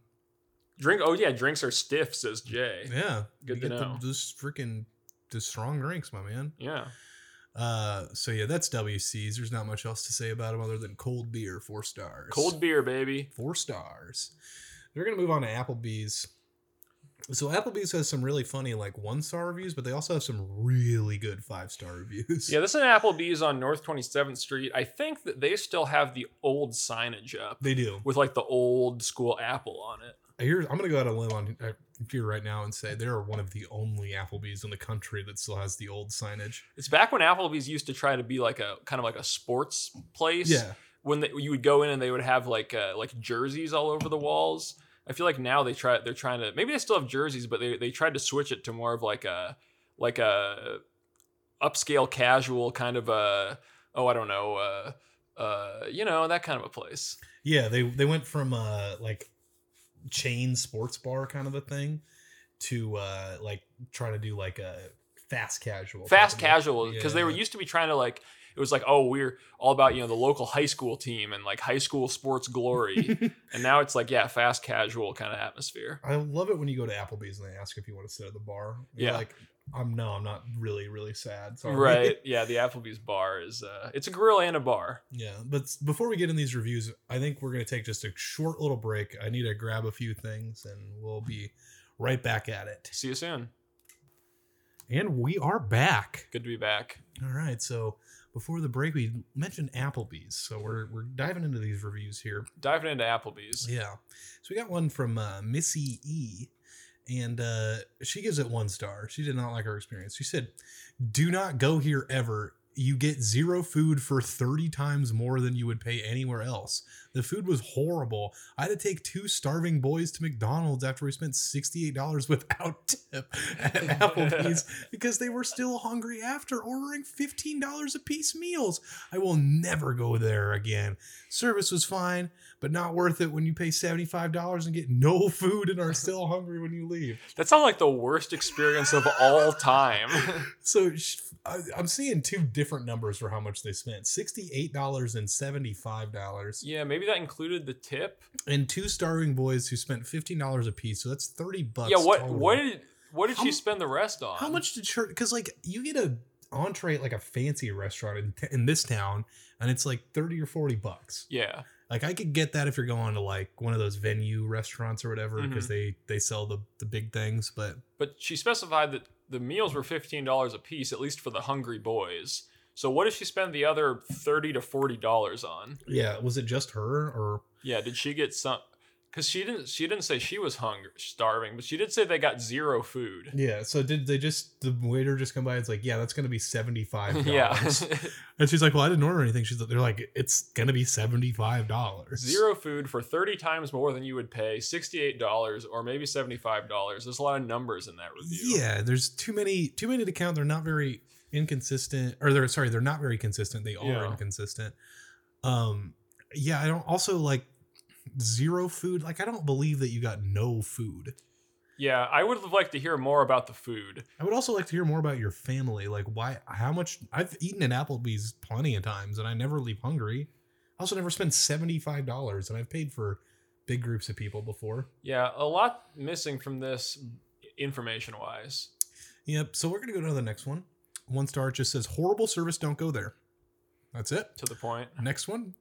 Drink. Oh yeah, drinks are stiff, says Jay. yeah. Good to get know. The, just freaking just strong drinks, my man. Yeah. Uh so yeah, that's WC's. There's not much else to say about them other than cold beer, four stars. Cold beer, baby. four stars. We're gonna move on to Applebee's. So Applebee's has some really funny like one star reviews, but they also have some really good five star reviews. Yeah, this is an Applebee's on North 27th Street. I think that they still have the old signage up they do. with like the old school apple on it. Here, I'm gonna go out on a limb on uh, here right now and say they are one of the only Applebee's in the country that still has the old signage. It's back when Applebee's used to try to be like a kind of like a sports place. Yeah, When they, you would go in and they would have like uh, like jerseys all over the walls. I feel like now they try they're trying to maybe they still have jerseys, but they they tried to switch it to more of like a like a upscale casual kind of a oh I don't know uh uh you know that kind of a place. yeah. They they went from uh like chain sports bar kind of a thing to uh like trying to do like a fast casual. fast casual because they were used to be trying to like it was like oh we're all about you know the local high school team and like high school sports glory and now it's like yeah fast casual kind of atmosphere I love it when you go to Applebee's and they ask if you want to sit at the bar. You're Yeah. like I'm no, I'm not really really sad. Sorry. Right. Yeah, the Applebee's bar is uh it's a grill and a bar. Yeah, but before we get in these reviews, I think we're gonna take just a short little break. I need to grab a few things, and we'll be right back at it. See you soon. And we are back. Good to be back. All right, so before the break, we mentioned Applebee's, so we're we're diving into these reviews here. Diving into Applebee's. Yeah, so we got one from uh, Missy E, and uh, she gives it one star. She did not like her experience. She said, "Do not go here ever." You get zero food for 30 times more than you would pay anywhere else. The food was horrible. I had to take two starving boys to McDonald's after we spent $68 without tip at Applebee's because they were still hungry after ordering $15 a piece meals. I will never go there again. Service was fine, but not worth it when you pay $75 and get no food and are still hungry when you leave. That sounds like the worst experience of all time. So I'm seeing two different numbers for how much they spent $68 and $75. yeah, maybe that included the tip. And two starving boys who spent $15 a piece. So that's 30 bucks. yeah, what total. what did what did How she spend the rest on? How much did church? Because like you get a entree at like a fancy restaurant in, in this town, and it's like thirty or forty bucks. Yeah. Like I could get that if you're going to like one of those venue restaurants or whatever, because Mm-hmm. they they sell the the big things. But But she specified that the meals were fifteen dollars a piece, at least for the hungry boys. So what did she spend the other thirty to forty dollars on? yeah, was it just her or? Yeah, did she get some? Because she didn't. She didn't say she was hungry, starving, but she did say they got zero food. Yeah. So did they just the waiter just come by? and It's like, yeah, that's gonna be seventy five. yeah, And she's like, well, I didn't order anything. She's they're like, it's gonna be seventy five dollars. zero food for thirty times more than you would pay, sixty-eight dollars or maybe seventy-five dollars. There's a lot of numbers in that review. Yeah, there's too many too many to count. They're not very inconsistent, or they're sorry, they're not very consistent. They are Yeah. inconsistent. Um, yeah, I don't also like zero food. Like, I don't believe that you got no food. Yeah, I would have liked to hear more about the food. I would also like to hear more about your family. Like, why? How much? I've eaten at Applebee's plenty of times, and I never leave hungry. I also never five dollars, and I've paid for big groups of people before. Yeah, a lot missing from this information-wise. Yep. So we're gonna go to the next one. One star just says horrible service. Don't go there. That's it. To the point. Next one.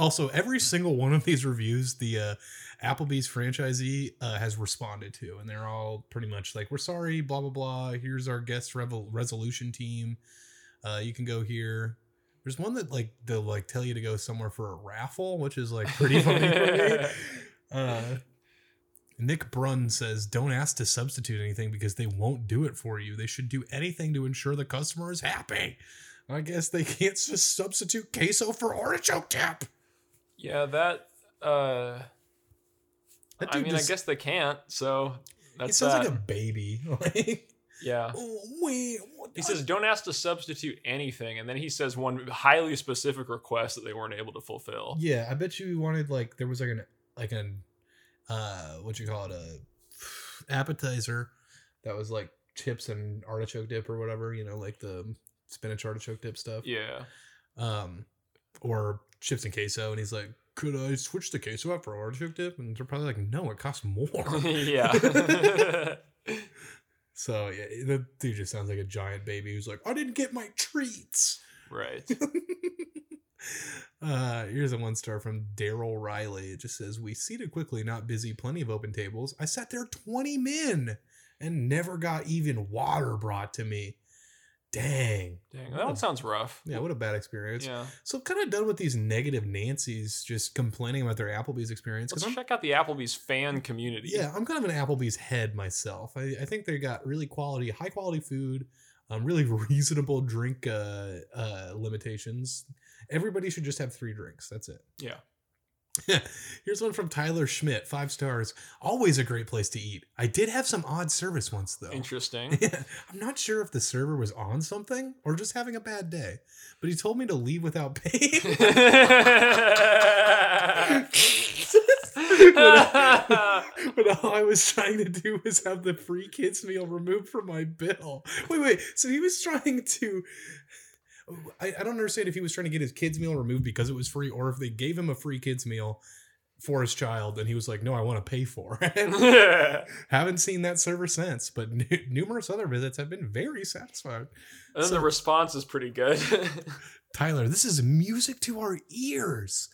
Also, every single one of these reviews, the uh, Applebee's franchisee uh, has responded to, and they're all pretty much like, "We're sorry, blah blah blah. Here's our guest revel- resolution team. Uh, you can go here." There's one that like they'll like tell you to go somewhere for a raffle, which is like pretty funny for me. Uh, Nick Brunn says, "Don't ask to substitute anything because they won't do it for you. They should do anything to ensure the customer is happy." I guess they can't just substitute queso for artichoke dip. Yeah, that. Uh, That I mean, I guess they can't. So he sounds that. like a baby. Like, yeah. oh, wait, He says, "Don't ask to substitute anything," and then he says one highly specific request that they weren't able to fulfill. Yeah, I bet you wanted like there was like an like an uh what you call it a appetizer that was like chips and artichoke dip or whatever, you know, like the spinach artichoke dip stuff. Yeah, Um or chips and queso and he's like, "Could I switch the queso out for artichoke dip?" And they're probably like, "No, it costs more." yeah. so, yeah, the dude just sounds like a giant baby who's like, "I didn't get my treats." right. uh, here's a one star from Daryl Riley. It just says, We seated quickly, not busy, plenty of open tables. I sat there 20 men and never got even water brought to me. Dang. Dang, that one sounds rough. Yeah, what a bad experience. Yeah. So I'm kind of done with these negative Nancy's just complaining about their Applebee's experience. Let's I'm check out the Applebee's fan community. yeah, I'm kind of an Applebee's head myself. I, I think they got really quality, high quality food, um, really reasonable drink uh, uh, limitations. Everybody should just have three drinks. That's it. Yeah. Here's one from Tyler Schmidt, five stars. Always a great place to eat. I did have some odd service once though. Interesting. I'm not sure if the server was on something or just having a bad day, but he told me to leave without paying. but all I was trying to do was have the free kids meal removed from my bill. Wait, wait. So he was trying to. I, I don't understand if he was trying to get his kids meal removed because it was free, or if they gave him a free kids meal for his child, and he was like, "No, I want to pay for it." Haven't seen that server since, but n- numerous other visits have been very satisfied. And So- the response is pretty good. Tyler, this is music to our ears.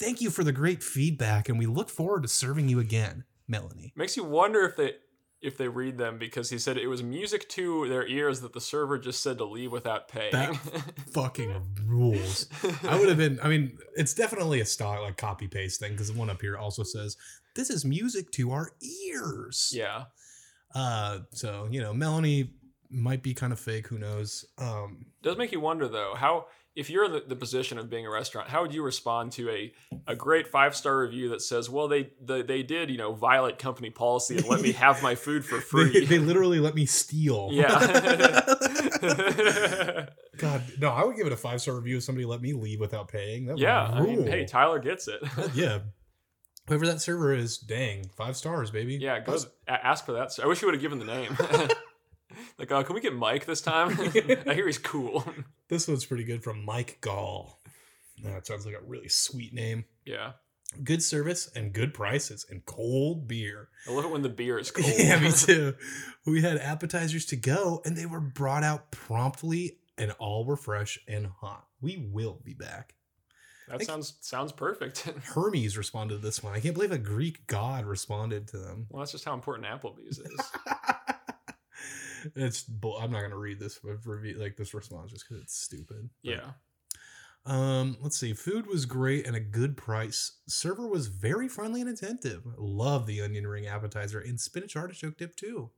Thank you for the great feedback, and we look forward to serving you again, Melanie. Makes you wonder if they if they read them because he said it was music to their ears that the server just said to leave without paying. That fucking rules. I would have been. I mean, it's definitely a style like copy paste thing because the one up here also says this is music to our ears. yeah. Uh, so you know, Melanie might be kind of fake. Who knows? Um, does make you wonder though how if you're in the, the position of being a restaurant how would you respond to a, a great five star review that says well they, they they did you know violate company policy and let me have my food for free they literally let me steal. yeah God, no, I would give it a five star review if somebody let me leave without paying. That would yeah i mean hey tyler gets it yeah. Whoever that server is, dang, five stars, baby. yeah go ask for that i wish you would have given the name like uh, can we get mike this time i hear he's cool This one's pretty good from Mike Gall. That sounds like a really sweet name. yeah Good service and good prices and cold beer. i love it when the beer is cold Yeah, me too. We had appetizers to go and they were brought out promptly and all were fresh and hot. We will be back. that sounds sounds perfect Hermes responded to this one. I can't believe a Greek god responded to them. well that's just how important applebee's is it's bull. I'm not gonna read this review like this response just because it's stupid. But, yeah Um, let's see. Food was great and a good price. Server was very friendly and attentive. Love the onion ring appetizer and spinach artichoke dip too.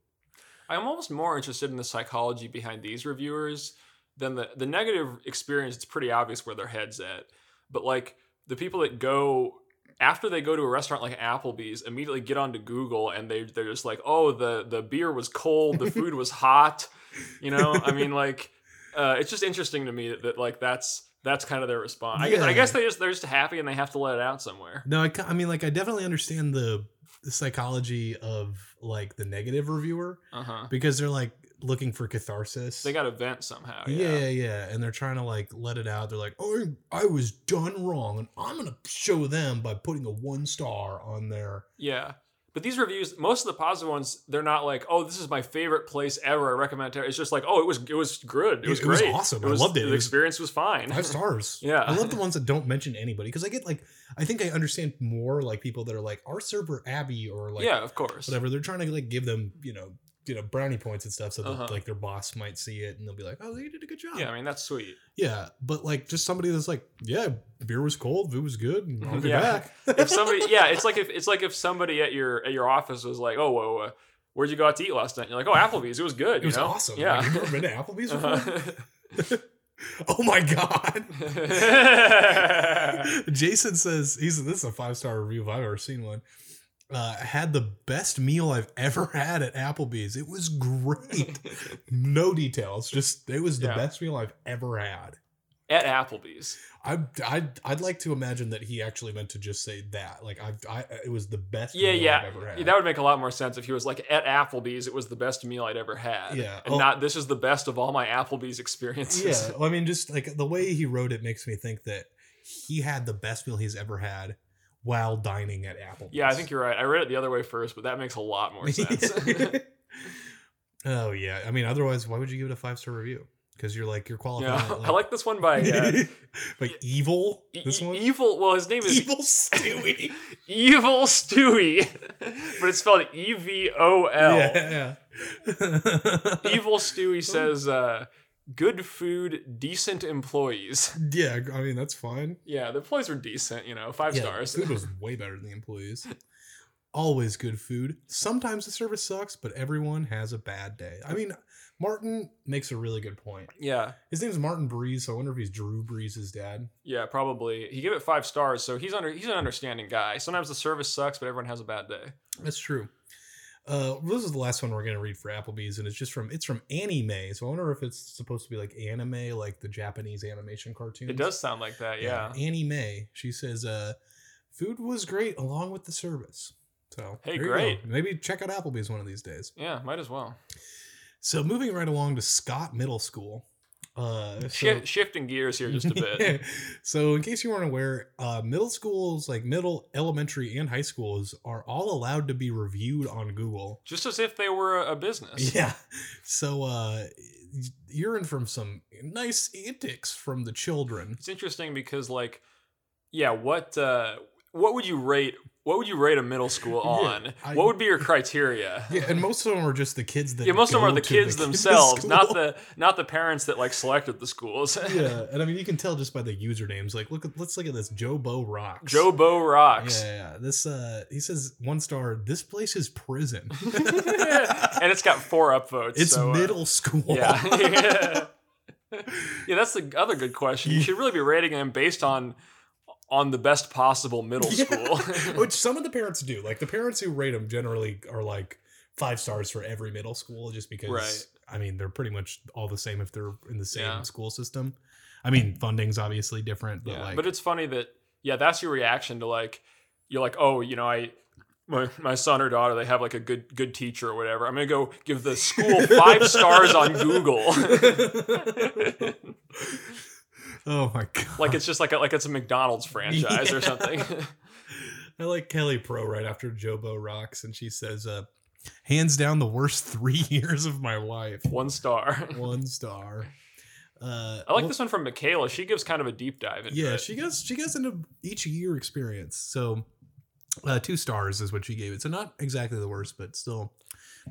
I'm almost more interested in the psychology behind these reviewers than the the negative experience. It's pretty obvious where their heads at, but like the people that go after they go to a restaurant like Applebee's, immediately get onto Google and they they're just like, oh, the the beer was cold, the food was hot. You know, I mean, like, uh, it's just interesting to me that, that like that's that's kind of their response. I, guess, I guess they just they're just happy and they have to let it out somewhere. No, I, I mean, like, I definitely understand the, the psychology of like the negative reviewer Uh huh. because they're like looking for catharsis. They got to vent somehow. yeah, Yeah. yeah, and they're trying to like let it out. They're like, "Oh, I was done wrong, and I'm gonna show them by putting a one star on there." Yeah. But these reviews, most of the positive ones, they're not like, "Oh, this is my favorite place ever. I recommend it." It's just like, "Oh, it was it was good. It was It was great. awesome. I loved it. The It was- experience was fine." Five stars. Yeah. I love the ones that don't mention anybody because I get like, I think I understand more like people that are like our server Abby or like yeah, of course. whatever. They're trying to like give them you know you know brownie points and stuff so that Uh-huh. like their boss might see it and they'll be like, "Oh, they did a good job." Yeah, I mean that's sweet. Yeah, but like just somebody that's like, yeah, beer was cold, food was good, and I'll be Yeah. back. If somebody, yeah, it's like if it's like if somebody at your at your office was like, "Oh, whoa, uh, where'd you go out to eat last night?" You're like, "Oh, Applebee's. It was good. it was know? awesome. Yeah. Like, you ever been to Applebee's before? Uh-huh. oh my god. Jason says he's this is a five star review if I've ever seen one. Uh, had the best meal I've ever had at Applebee's. It was great. no details, just it was the Yeah. best meal I've ever had. at Applebee's. I I'd, I'd like to imagine that he actually meant to just say that. Like I've, I it was the best. Yeah, meal yeah. I've ever had. That would make a lot more sense if he was like at Applebee's. It was the best meal I'd ever had. Yeah. and Oh. not this is the best of all my Applebee's experiences. Yeah, well, I mean, just like the way he wrote it makes me think that he had the best meal he's ever had while dining at Applebee's. Yeah, I think you're right. I read it the other way first, but that makes a lot more sense. oh yeah, I mean, otherwise, why would you give it a five star review? Because you're like you're qualifying. yeah, it, I like this one by uh, like evil. This E- one, Evil. Well, his name is evil Stewie. Evil Stewie, but it's spelled E V O L. yeah, yeah. Evil Stewie says, uh, "Good food, decent employees." yeah, I mean that's fine. Yeah, the employees were decent. You know, five Yeah, stars. Food was way better than the employees. Always good food. Sometimes the service sucks, but everyone has a bad day. I mean, Martin makes a really good point. yeah, His name's Martin Breeze, so I wonder if he's Drew Brees's dad. yeah, probably. He gave it five stars, so he's under. He's an understanding guy. Sometimes the service sucks, but everyone has a bad day. That's true. Uh, this is the last one we're gonna read for Applebee's, and it's just from it's from Annie Mae. So I wonder if it's supposed to be like anime, like the Japanese animation cartoon. It does sound like that. Yeah. Annie Mae. She says, uh, food was great along with the service. So Hey, there you go. great. Maybe check out Applebee's one of these days. Yeah, might as well. So moving right along to Scott Middle School. Uh, so- Shift, shifting gears here just a bit. so, in case you weren't aware, uh, middle schools, like middle, elementary, and high schools, are all allowed to be reviewed on Google. just as if they were a, a business. Yeah. So, uh, you're in from some nice antics from the children. It's interesting because like yeah, what uh what would you rate what would you rate a middle school Yeah, on? I- what would be your criteria? Yeah, and most of them are just the kids that. Yeah, most of them are the kids kid- themselves, not the not the parents that like selected the schools. yeah, and I mean you can tell just by the usernames. Like, look at let's look at this. Joe Bo rocks. Joe Bo Yeah, rocks. yeah, yeah. This uh, he says one star. This place is prison. and it's got four upvotes. it's so, uh, middle school. yeah. yeah. Yeah, that's the other good question. You should really be rating them based on on the best possible middle school. Which some of the parents do. Like the parents who rate them generally are like five stars for every middle school, just because. Right. I mean, they're pretty much all the same if they're in the same Yeah. school system. I mean, funding's obviously different, but yeah, like, but it's funny that yeah, that's your reaction to like you're like, oh, you know, I my, my son or daughter they have like a good good teacher or whatever. I'm gonna go give the school five stars on Google. Oh my god! like it's just like a, like it's a McDonald's franchise or something. I like Kelly Pro right after Jobo rocks, and she says, uh, "Hands down, the worst three years of my life. One star. One star." Uh, I like well, this one from Michaela. She gives kind of a deep dive into Yeah, it. she goes. She goes into each year experience. So, uh, two stars is what she gave it. So not exactly the worst, but still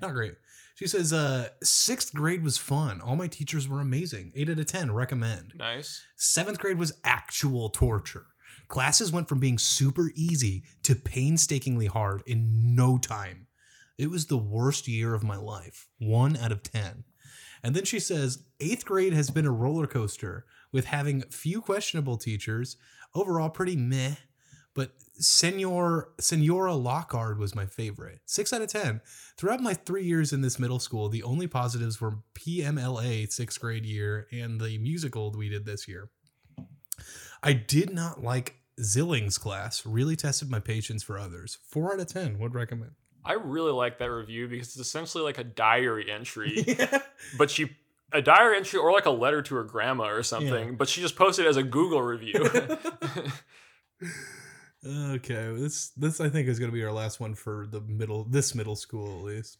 not great. She says, uh, sixth grade was fun. All my teachers were amazing. Eight out of ten. Recommend. nice. Seventh grade was actual torture. Classes went from being super easy to painstakingly hard in no time. It was the worst year of my life. One out of 10. And then she says, eighth grade has been a roller coaster with having few questionable teachers, overall pretty meh, but Senor Senora Lockhart was my favorite. Six out of ten. Throughout my three years in this middle school, the only positives were PMLA sixth grade year and the musical we did this year. I did not like Zilling's class. Really tested my patience for others. Four out of ten would recommend. I really like that review because it's essentially like a diary entry, yeah. but she a diary entry or like a letter to her grandma or something, but she just posted it as a Google review. Okay, this this I think is gonna be our last one for the middle this middle school at least.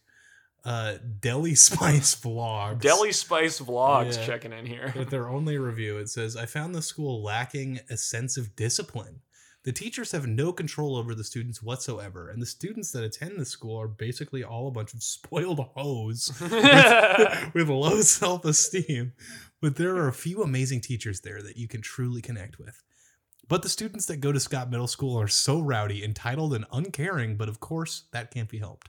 Uh, Deli Spice vlogs. Deli Spice Vlogs Yeah. checking in here. With their only review, it says, I found the school lacking a sense of discipline. The teachers have no control over the students whatsoever, and the students that attend the school are basically all a bunch of spoiled hoes with low self esteem. But there are a few amazing teachers there that you can truly connect with. But the students that go to Scott Middle School are so rowdy, entitled, and uncaring, but of course, that can't be helped.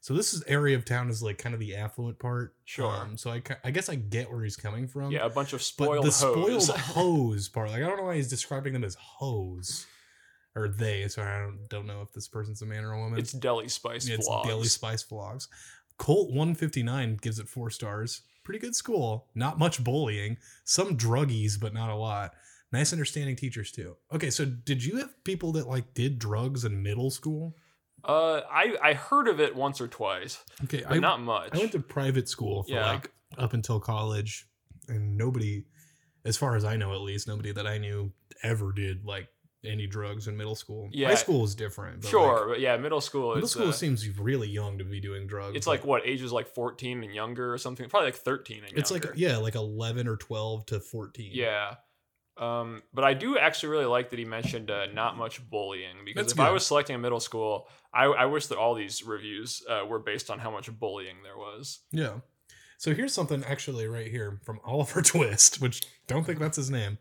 So this is area of town is like kind of the affluent part. Sure. Um, so I, I guess I get where he's coming from. yeah, a bunch of spoiled But the hoes. spoiled hose part, like I don't know why he's describing them as hoes or they. So I don't, don't know if this person's a man or a woman. it's Deli Spice Yeah, it's Vlogs. Daily Spice Vlogs. Colt 159 gives it four stars. Pretty good school. Not much bullying. Some druggies, but not a lot. Nice understanding teachers too. Okay, so did you have people that like did drugs in middle school? Uh, I I heard of it once or twice, Okay, I not much. I went to private school for Yeah. like up until college, and nobody, as far as I know at least, nobody that I knew ever did like any drugs in middle school. Yeah. High school is different. but, sure, like, but yeah, middle school. middle school uh, seems really young to be doing drugs. it's like what ages like fourteen and younger or something. Probably like thirteen and it's younger. like yeah, like eleven or twelve to fourteen. Yeah. Um, but I do actually really like that he mentioned uh, not much bullying because That's if I was selecting a middle school, I, I wish that all these reviews uh, were based on how much bullying there was. Yeah. So here's something actually right here from Oliver Twist, which don't think that's his name.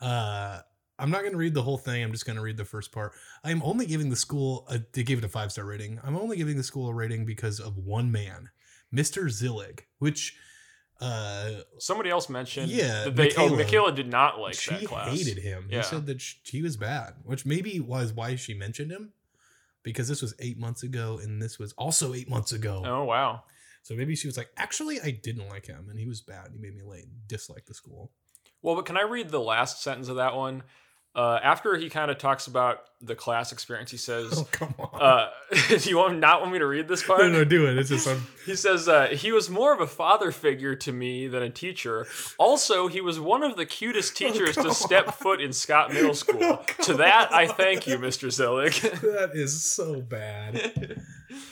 Uh, I'm not going to read the whole thing. I'm just going to read the first part. I'm only giving the school a, they gave it a five star rating. I'm only giving the school a rating because of one man, Mr. Zillig, which uh, Somebody else mentioned Yeah, that they, oh, Michaela. Michaela did not like she that class. hated him. Yeah. He said that sh- he was bad, which maybe was why she mentioned him because this was eight months ago and this was also eight months ago. Oh wow. So maybe she was like, actually, I didn't like him, and he was bad. He made me like dislike the school. Well, but can I read the last sentence of that one? Uh, after he kind of talks about the class experience, he says, Oh come on. uh, "Do you want not want me to read this part?" no, no, do it. It's just I'm, He says uh, he was more of a father figure to me than a teacher. Also, he was one of the cutest teachers come to step on. foot in Scott Middle School. Oh, to that, I thank you, Mr. Zillick. that is so bad.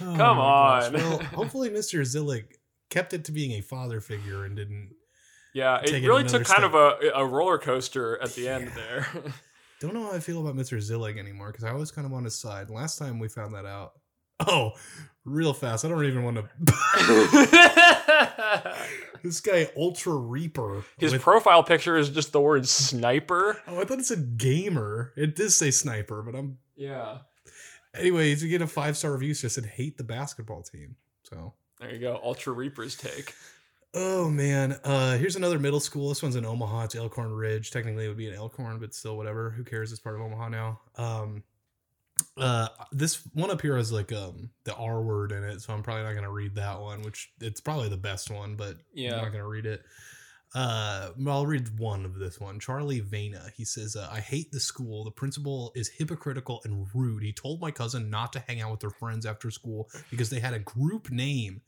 Oh Come on. Well, hopefully Mr. Zillick kept it to being a father figure and didn't. yeah, it really took kind of a, a roller coaster at the end there. I don't know how I feel about Mr. Zillick anymore because I was kind of on his side. Last time we found that out. Oh, real fast. I don't even want to. this guy, Ultra Reaper. His with- profile picture is just the word sniper. oh, I thought it said gamer. It did say sniper, but I'm. Yeah. Anyways, you get a five star review. So it said hate the basketball team. So There you go. Ultra Reaper's take. Oh man, uh, here's another middle school. This one's in Omaha. It's Elkhorn Ridge. Technically, it would be an Elkhorn, but still, whatever. Who cares? It's part of Omaha now. Um, uh, this one up here has like um the R word in it, so I'm probably not gonna read that one. Which it's probably the best one, but Yeah. I'm not gonna read it. Uh, I'll read one of this one. Charlie Vena. He says, uh, "I hate the school. The principal is hypocritical and rude. He told my cousin not to hang out with their friends after school because they had a group name.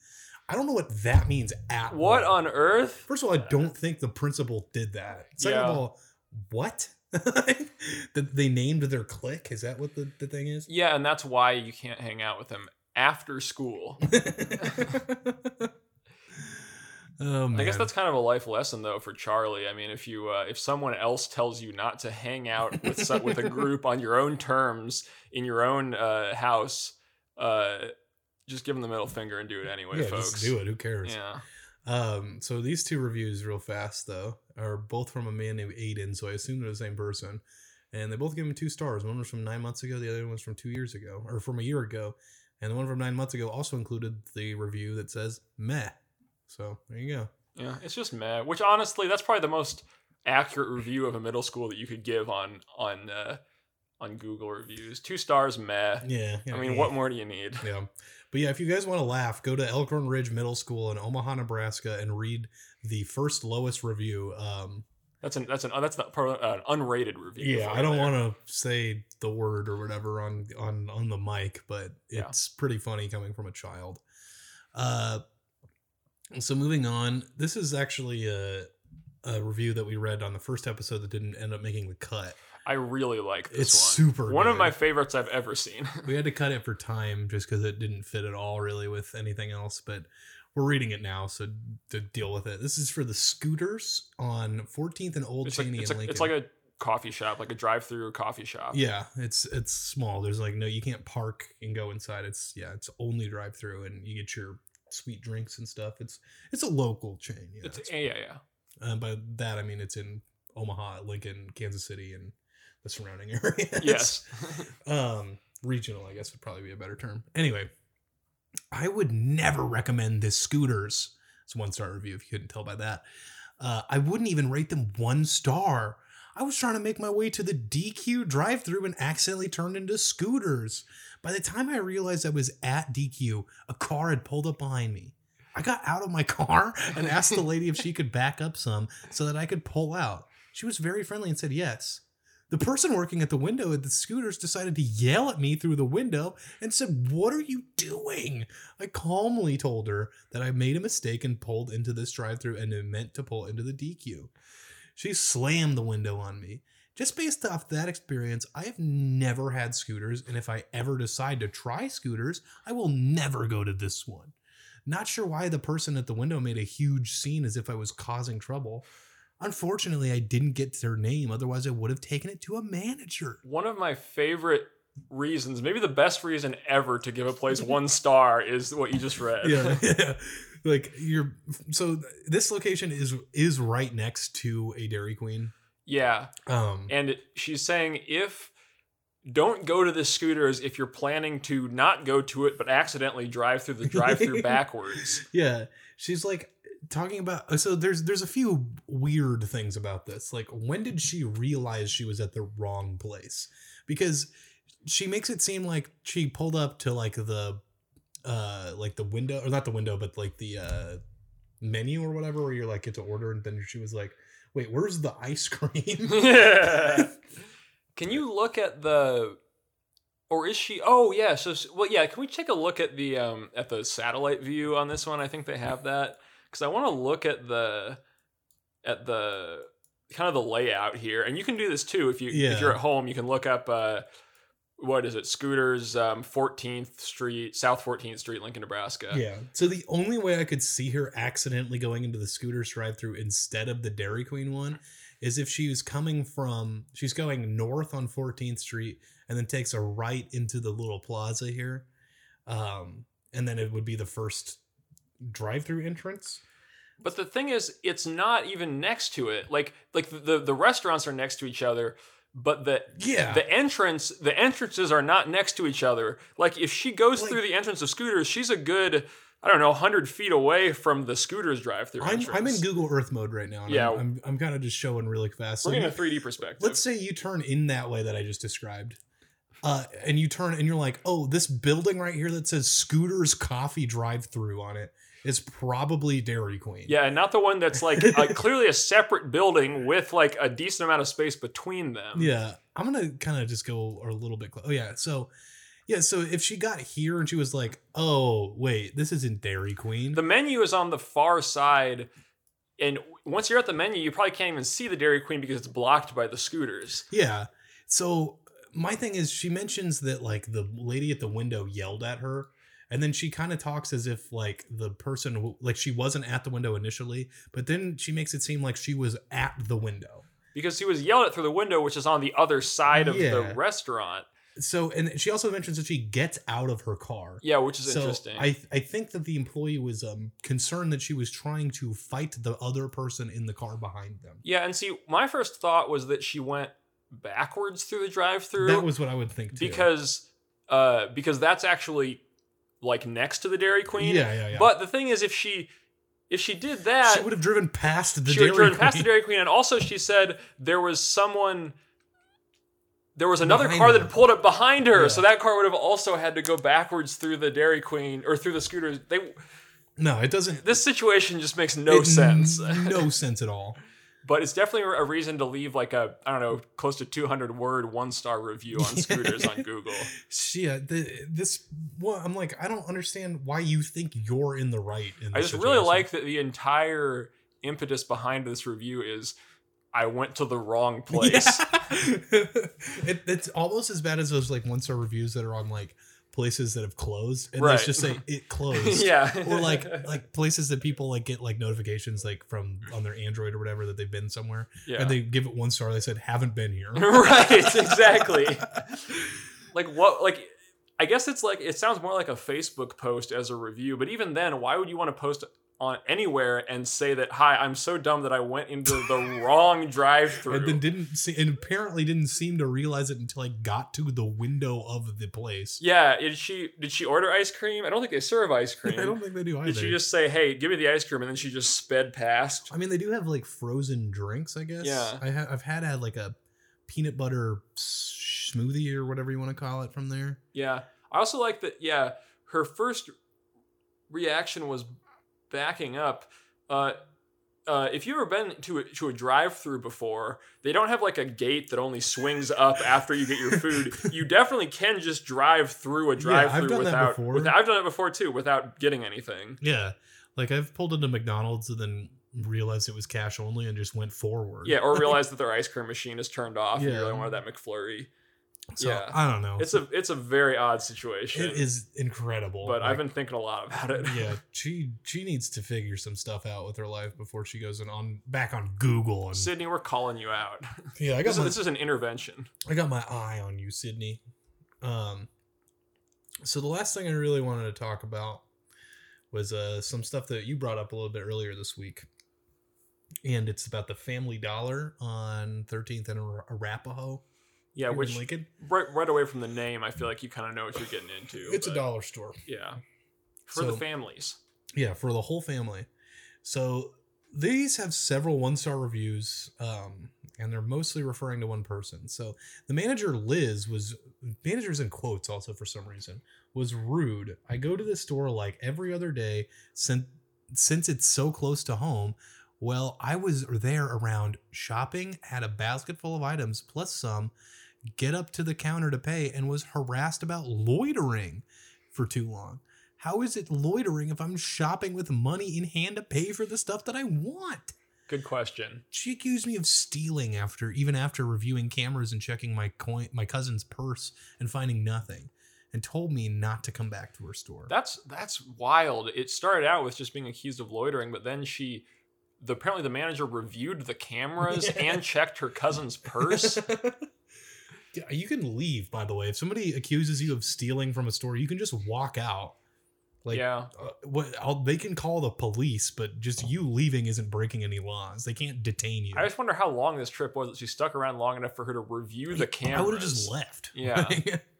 I don't know what that means at What all. on earth? First of all, I don't think the principal did that. Second of all, what? that they named their clique? Is that what the, the thing is? Yeah, and that's why you can't hang out with them after school. oh man. I guess that's kind of a life lesson though for Charlie. I mean, if you uh, if someone else tells you not to hang out with with a group on your own terms in your own uh, house, uh, just give them the middle finger and do it anyway, yeah, folks. just do it. Who cares? Yeah. Um, so these two reviews, real fast though, are both from a man named Aiden. So I assume they're the same person, and they both give him two stars. One was from nine months ago, the other one was from two years ago, or from a year ago, and the one from nine months ago also included the review that says meh. So there you go. Yeah, it's just meh. Which honestly, that's probably the most accurate review of a middle school that you could give on on uh, on Google reviews. Two stars, meh. Yeah. I mean, what more do you need? Yeah. But yeah, if you guys want to laugh, go to Elkhorn Ridge Middle School in Omaha, Nebraska, and read the first lowest review. Um, That's an that's an that's not probably an unrated review. yeah, I don't want to say the word or whatever on on on the mic, but Yeah. it's pretty funny coming from a child. Uh, so moving on, this is actually a a review that we read on the first episode that didn't end up making the cut. I really like this It's one. super One of my favorites I've ever seen. we had to cut it for time just because it didn't fit at all really with anything else but we're reading it now so to deal with it this is for the scooters on 14th and old It's like, it's, and like, lincoln it's like a coffee shop, like a drive-through coffee shop. yeah it's it's small there's like no you can't park and go inside it's yeah it's only drive through and you get your sweet drinks and stuff it's it's a local chain yeah, It's, it's, yeah, yeah, yeah. uh, by that i mean it's in omaha lincoln kansas city and the surrounding areas. Yes. um regional i guess would probably be a better term. Anyway i would never recommend this scooters. It's one star review if you couldn't tell by that. Uh, i wouldn't even rate them one star. I was trying to make my way to the dq drive through and accidentally turned into scooters. By the time i realized i was at dq a car had pulled up behind me. I got out of my car and asked the lady if she could back up some so that i could pull out. She was very friendly and said yes the person working at the window at the scooters decided to yell at me through the window and said, What are you doing? I calmly told her that I made a mistake and pulled into this drive through and meant to pull into the DQ. She slammed the window on me. Just based off that experience, I have never had scooters, and if I ever decide to try scooters, I will never go to this one. Not sure why the person at the window made a huge scene as if I was causing trouble. Unfortunately, I didn't get their name, otherwise, I would have taken it to a manager. One of my favorite reasons, maybe the best reason ever to give a place one star is what you just read. Yeah, yeah. Like you're so this location is is right next to a Dairy Queen. yeah. Um And she's saying if don't go to the scooters if you're planning to not go to it but accidentally drive through the drive-through backwards. yeah, she's like talking about so there's there's a few weird things about this. Like when did she realize she was at the wrong place? Because she makes it seem like she pulled up to like the uh like the window or not the window but like the uh menu or whatever where you're like get to order and then she was like wait where's the ice cream. Can you look at the, or is she? Oh yeah. So well yeah. Can we take a look at the um at the satellite view on this one? I think they have that because I want to look at the at the kind of the layout here, and you can do this too if you Yeah. if you're at home. You can look up uh what is it? Scooters um 14th Street, South 14th Street, Lincoln, Nebraska. Yeah. So the only way I could see her accidentally going into the Scooters drive-through instead of the Dairy Queen one is if she was coming from she's going north on 14th Street and then takes a right into the little plaza here. Um and then it would be the first drive-through entrance. But the thing is, it's not even next to it. Like like the the restaurants are next to each other, but the Yeah. the entrance the entrances are not next to each other. Like if she goes Like- through the entrance of scooters, she's a good I don't know, hundred feet away from the scooters drive-through I'm. I'm in Google Earth mode right now. And Yeah. I'm, I'm, I'm kind of just showing really fast. We're in a 3D perspective. let's say you turn in that way that I just described. Uh, and you turn and you're like, oh, this building right here that says Scooters Coffee Drive Through on it is probably Dairy Queen. yeah, and not the one that's like uh, clearly a separate building with like a decent amount of space between them. Yeah. I'm gonna kind of just go a little bit. Clo- oh yeah. So yeah. So if she got here and she was like, oh wait, this isn't Dairy Queen. The menu is on the far side, and once you're at the menu, you probably can't even see the Dairy Queen because it's blocked by the scooters. Yeah. So my thing is, she mentions that like the lady at the window yelled at her, and then she kind of talks as if like the person like she wasn't at the window initially, but then she makes it seem like she was at the window. because he was yelled at through the window, which is on the other side of Yeah. the restaurant. So and she also mentions that she gets out of her car. Yeah, which is so interesting. I I think that the employee was um concerned that she was trying to fight the other person in the car behind them. yeah, and see, my first thought was that she went backwards through the drive-through That was what I would think too. because uh because that's actually like next to the Dairy Queen. yeah, yeah, yeah. But the thing is, if she if she did that, she would have driven past the she Dairy would have driven past Queen. the Dairy Queen, and also she said there was someone. There was another Behind car her. that pulled up behind her, Yeah. so that car would have also had to go backwards through the Dairy Queen or through the scooters. They No, it doesn't. this situation just makes no sense. no sense at all. But it's definitely a reason to leave like a I don't know close to 200 word one star review on scooters on Google. Yeah, the, this. Well, I'm like, I don't understand why you think you're in the right. In I just really like that the entire impetus behind this review is I went to the wrong place. Yeah. it, it's almost as bad as those like one star reviews that are on like places that have closed, and Right. they just say it closed. yeah. Or like like places that people like get like notifications like from on their Android or whatever that they've been somewhere, yeah. and they give it one star. They said haven't been here. right, exactly. like what like I guess it's like it sounds more like a Facebook post as a review, but even then, why would you want to post on anywhere and say that hi, I'm so dumb that I went into the wrong drive-through. and then didn't see and apparently didn't seem to realize it until I got to the window of the place. yeah, did she did she order ice cream? I don't think they serve ice cream. I don't think they do either. did she just say, "Hey, give me the ice cream," and then she just sped past? I mean, they do have like frozen drinks, I guess. Yeah. I ha- I've had had like a peanut butter smoothie or whatever you want to call it from there. Yeah. I also like that, yeah, her first reaction was backing up. Uh, uh, if you've ever been to a, to a drive-through before, they don't have like a gate that only swings up after you get your food. you definitely can just drive through a Yeah, I've drive-through that without, without. I've done it before too, without getting anything. Yeah, like I've pulled into McDonald's and then realized it was cash only and just went forward. Yeah, or realized that their ice cream machine is turned off and you really wanted that McFlurry. So yeah. I don't know. It's a it's a very odd situation. it is incredible. but I've been thinking a lot about it. yeah, she she needs to figure some stuff out with her life before she goes in on back on Google and Sydney, we're calling you out. yeah. I This got is, my, this is an intervention. I got my eye on you, Sydney. Um, so the last thing I really wanted to talk about was uh some stuff that you brought up a little bit earlier this week, and it's about the Family Dollar on 13th and Ara- Arapahoe. Yeah, here which Lincoln. right right away from the name, I feel like you kind of know what you're getting into. It's a dollar store. Yeah, for the families. Yeah, for the whole family. So these have several one star reviews, um, and they're mostly referring to one person. So the manager Liz was managers in quotes also for some reason was rude. I go to the store like every other day since since it's so close to home. Well, I was there around shopping, had a basket full of items plus some, get up to the counter to pay and was harassed about loitering for too long. How is it loitering if I'm shopping with money in hand to pay for the stuff that I want? Good question. She accused me of stealing after even after reviewing cameras and checking my coin my cousin's purse and finding nothing and told me not to come back to her store. That's that's wild. It started out with just being accused of loitering, but then she the apparently the manager reviewed the cameras Yeah. and checked her cousin's purse. You can leave by the way. If somebody accuses you of stealing from a store, you can just walk out. Like yeah. uh, what I'll, they can call the police, but just you leaving isn't breaking any laws. They can't detain you. I just wonder how long this trip was that she stuck around long enough for her to review the camera. I would have just left. Yeah.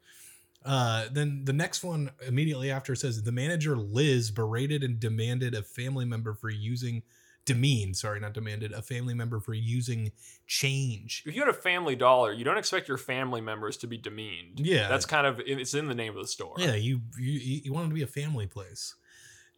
uh, then the next one immediately after says the manager Liz berated and demanded a family member for using demeaned, sorry, not demanded, a family member for using change. If you had a family dollar, you don't expect your family members to be demeaned. Yeah. That's kind of it's in the name of the store. Yeah, you you you want it to be a family place.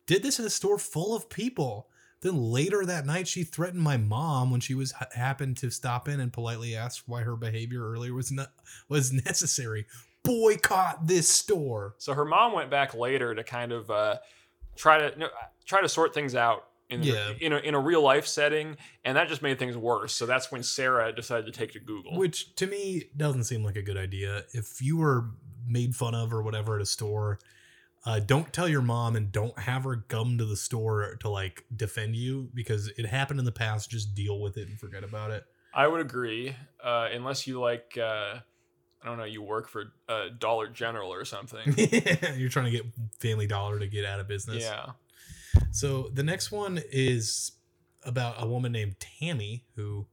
Did this in a store full of people. Then later that night, she threatened my mom when she was happened to stop in and politely asked why her behavior earlier was not was necessary. Boycott this store. So her mom went back later to kind of uh, try to no, try to sort things out in Yeah. in, a, in a real life setting, and that just made things worse. So that's when Sarah decided to take to Google. Which to me doesn't seem like a good idea. If you were made fun of or whatever at a store, uh, don't tell your mom and don't have her come to the store to like defend you because it happened in the past. Just deal with it and forget about it. I would agree, uh, unless you like. Uh, I don't know. You work for uh, Dollar General or something. You're trying to get Family Dollar to get out of business. yeah. So the next one is about a woman named Tammy who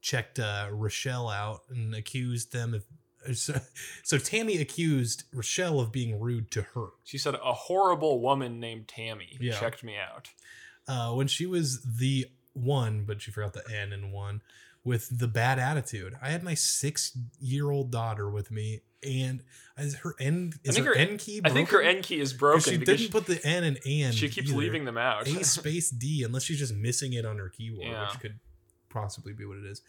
checked uh, Rochelle out and accused them of. So, so Tammy accused Rochelle of being rude to her. She said a horrible woman named Tammy Yeah. checked me out. uh, when she was the one, but she forgot the N in one, with the bad attitude. I had my six year old daughter with me, and is her N is her, her- N key? I think her broken? N key is broken She didn't put the N and and. she, she keeps either. leaving them out. A space D, unless she's just missing it on her keyboard, Yeah. which could possibly be what it is.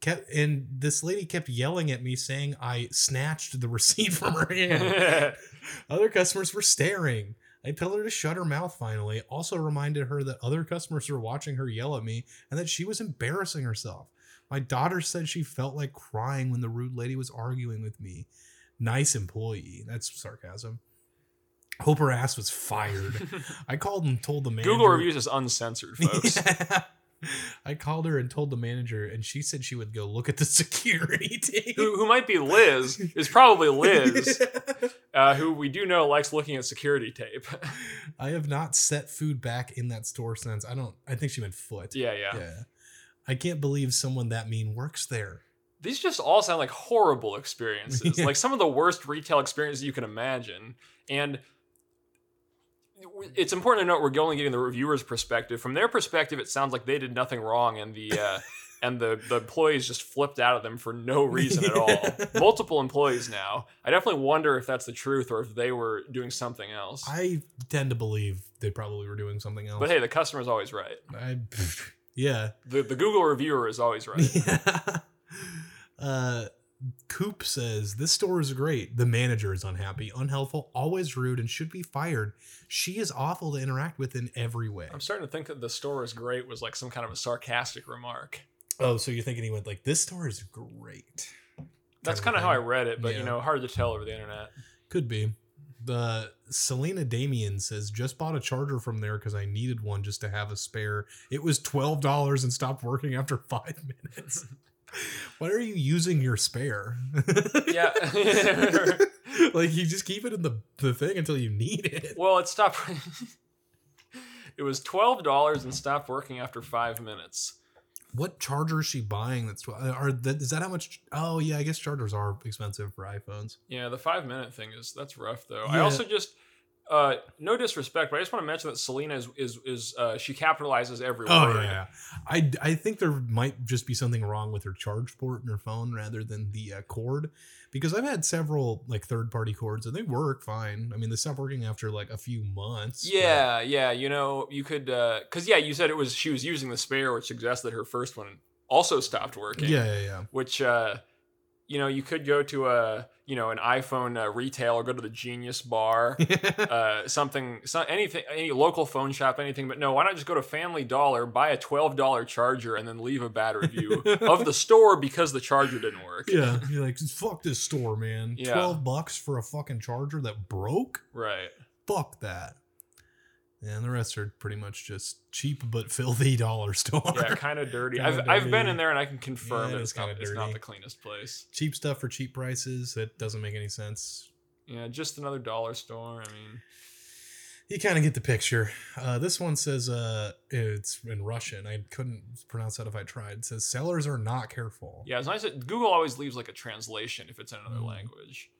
Kept and this lady kept yelling at me, saying I snatched the receipt from her hand. Other customers were staring. I told her to shut her mouth finally. Also reminded her that other customers were watching her yell at me and that she was embarrassing herself. My daughter said she felt like crying when the rude lady was arguing with me. Nice employee. That's sarcasm. Hope her ass was fired. I called and told the manager. Google reviews is uncensored, folks. Yeah. I called her and told the manager, and she said she would go look at the security team. who, who might be Liz is probably Liz, uh, who we do know likes looking at security tape. I have not set food back in that store since. I don't. I think she meant foot. yeah, yeah, Yeah. I can't believe someone that mean works there. These just all sound like horrible experiences, Yeah. like some of the worst retail experiences you can imagine. And it's important to note we're only getting the reviewer's perspective. From their perspective, it sounds like they did nothing wrong, and the uh, and the the employees just flipped out at them for no reason at all. Multiple employees now. I definitely wonder if that's the truth or if they were doing something else. I tend to believe they probably were doing something else. But hey, the customer's always right. I, yeah. The the Google reviewer is always right. Yeah. Uh, Coop says this store is great. The manager is unhappy, unhelpful, always rude, and should be fired. She is awful to interact with in every way. I'm starting to think that the store is great was like some kind of a sarcastic remark. Oh, so you're thinking he went like this store is great? That's Kind of how I read it, but Yeah. you know, hard to tell over the internet. Could be. The Selena Damien says just bought a charger from there because I needed one just to have a spare. It was twelve dollars and stopped working after five minutes. Why are you using your spare? Yeah. like you just keep it in the, the thing until you need it. well, it stopped. it was twelve dollars and stopped working after five minutes. What charger is she buying? That's tw- uh, are that is that how much? Oh yeah, I guess chargers are expensive for iPhones. Yeah, the five minute thing is that's rough though. I also just. Uh, no disrespect, but I just want to mention that Selena is is, is uh, she capitalizes every Oh word. yeah, yeah. I I think there might just be something wrong with her charge port in her phone rather than the uh, cord, because I've had several like third party cords and they work fine. I mean, they stopped working after like a few months. but- Yeah, yeah. You know, you could, because yeah, you said it was she was using the spare, which suggests that her first one also stopped working. yeah, yeah, yeah. Which, uh, you know, you could go to a you know an iPhone uh, retail or go to the Genius Bar, uh, something, some, anything, any local phone shop, anything. But no, why not just go to Family Dollar, buy a twelve dollar charger, and then leave a bad review of the store because the charger didn't work. yeah, you're like, fuck this store, man. Yeah. Twelve bucks for a fucking charger that broke. Right. Fuck that. And the rest are pretty much just cheap but filthy dollar store. Yeah, kind of dirty. Kinda I've I've been in there and I can confirm Yeah, that it's not kinda it's not dirty. the cleanest place. cheap stuff for cheap prices. That doesn't make any sense. Yeah, just another dollar store. I mean, You kind of get the picture. Uh, this one says uh, it's in Russian. I couldn't pronounce that if I tried. It says sellers are not careful. yeah, it's nice that Google always leaves like a translation if it's in another Mm. language.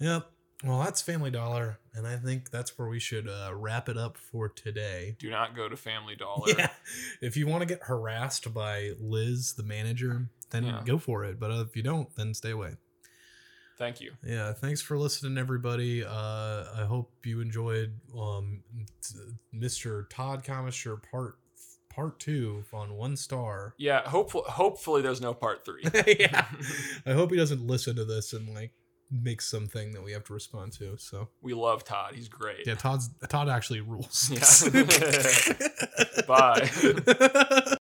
Yep. Well, that's Family Dollar, and I think that's where we should uh, wrap it up for today. Do not go to Family Dollar. Yeah. If you want to get harassed by Liz, the manager, then Yeah. go for it. But uh, if you don't, then stay away. Thank you. Yeah. Thanks for listening, everybody. Uh, I hope you enjoyed um, t- Mr. Todd Kometscher part part two on one star. Yeah, hopefully hopefully there's no part three. yeah. I hope he doesn't listen to this and like make something that we have to respond to. So we love Todd. He's great. yeah, Todd's Todd actually rules. Yeah. Bye.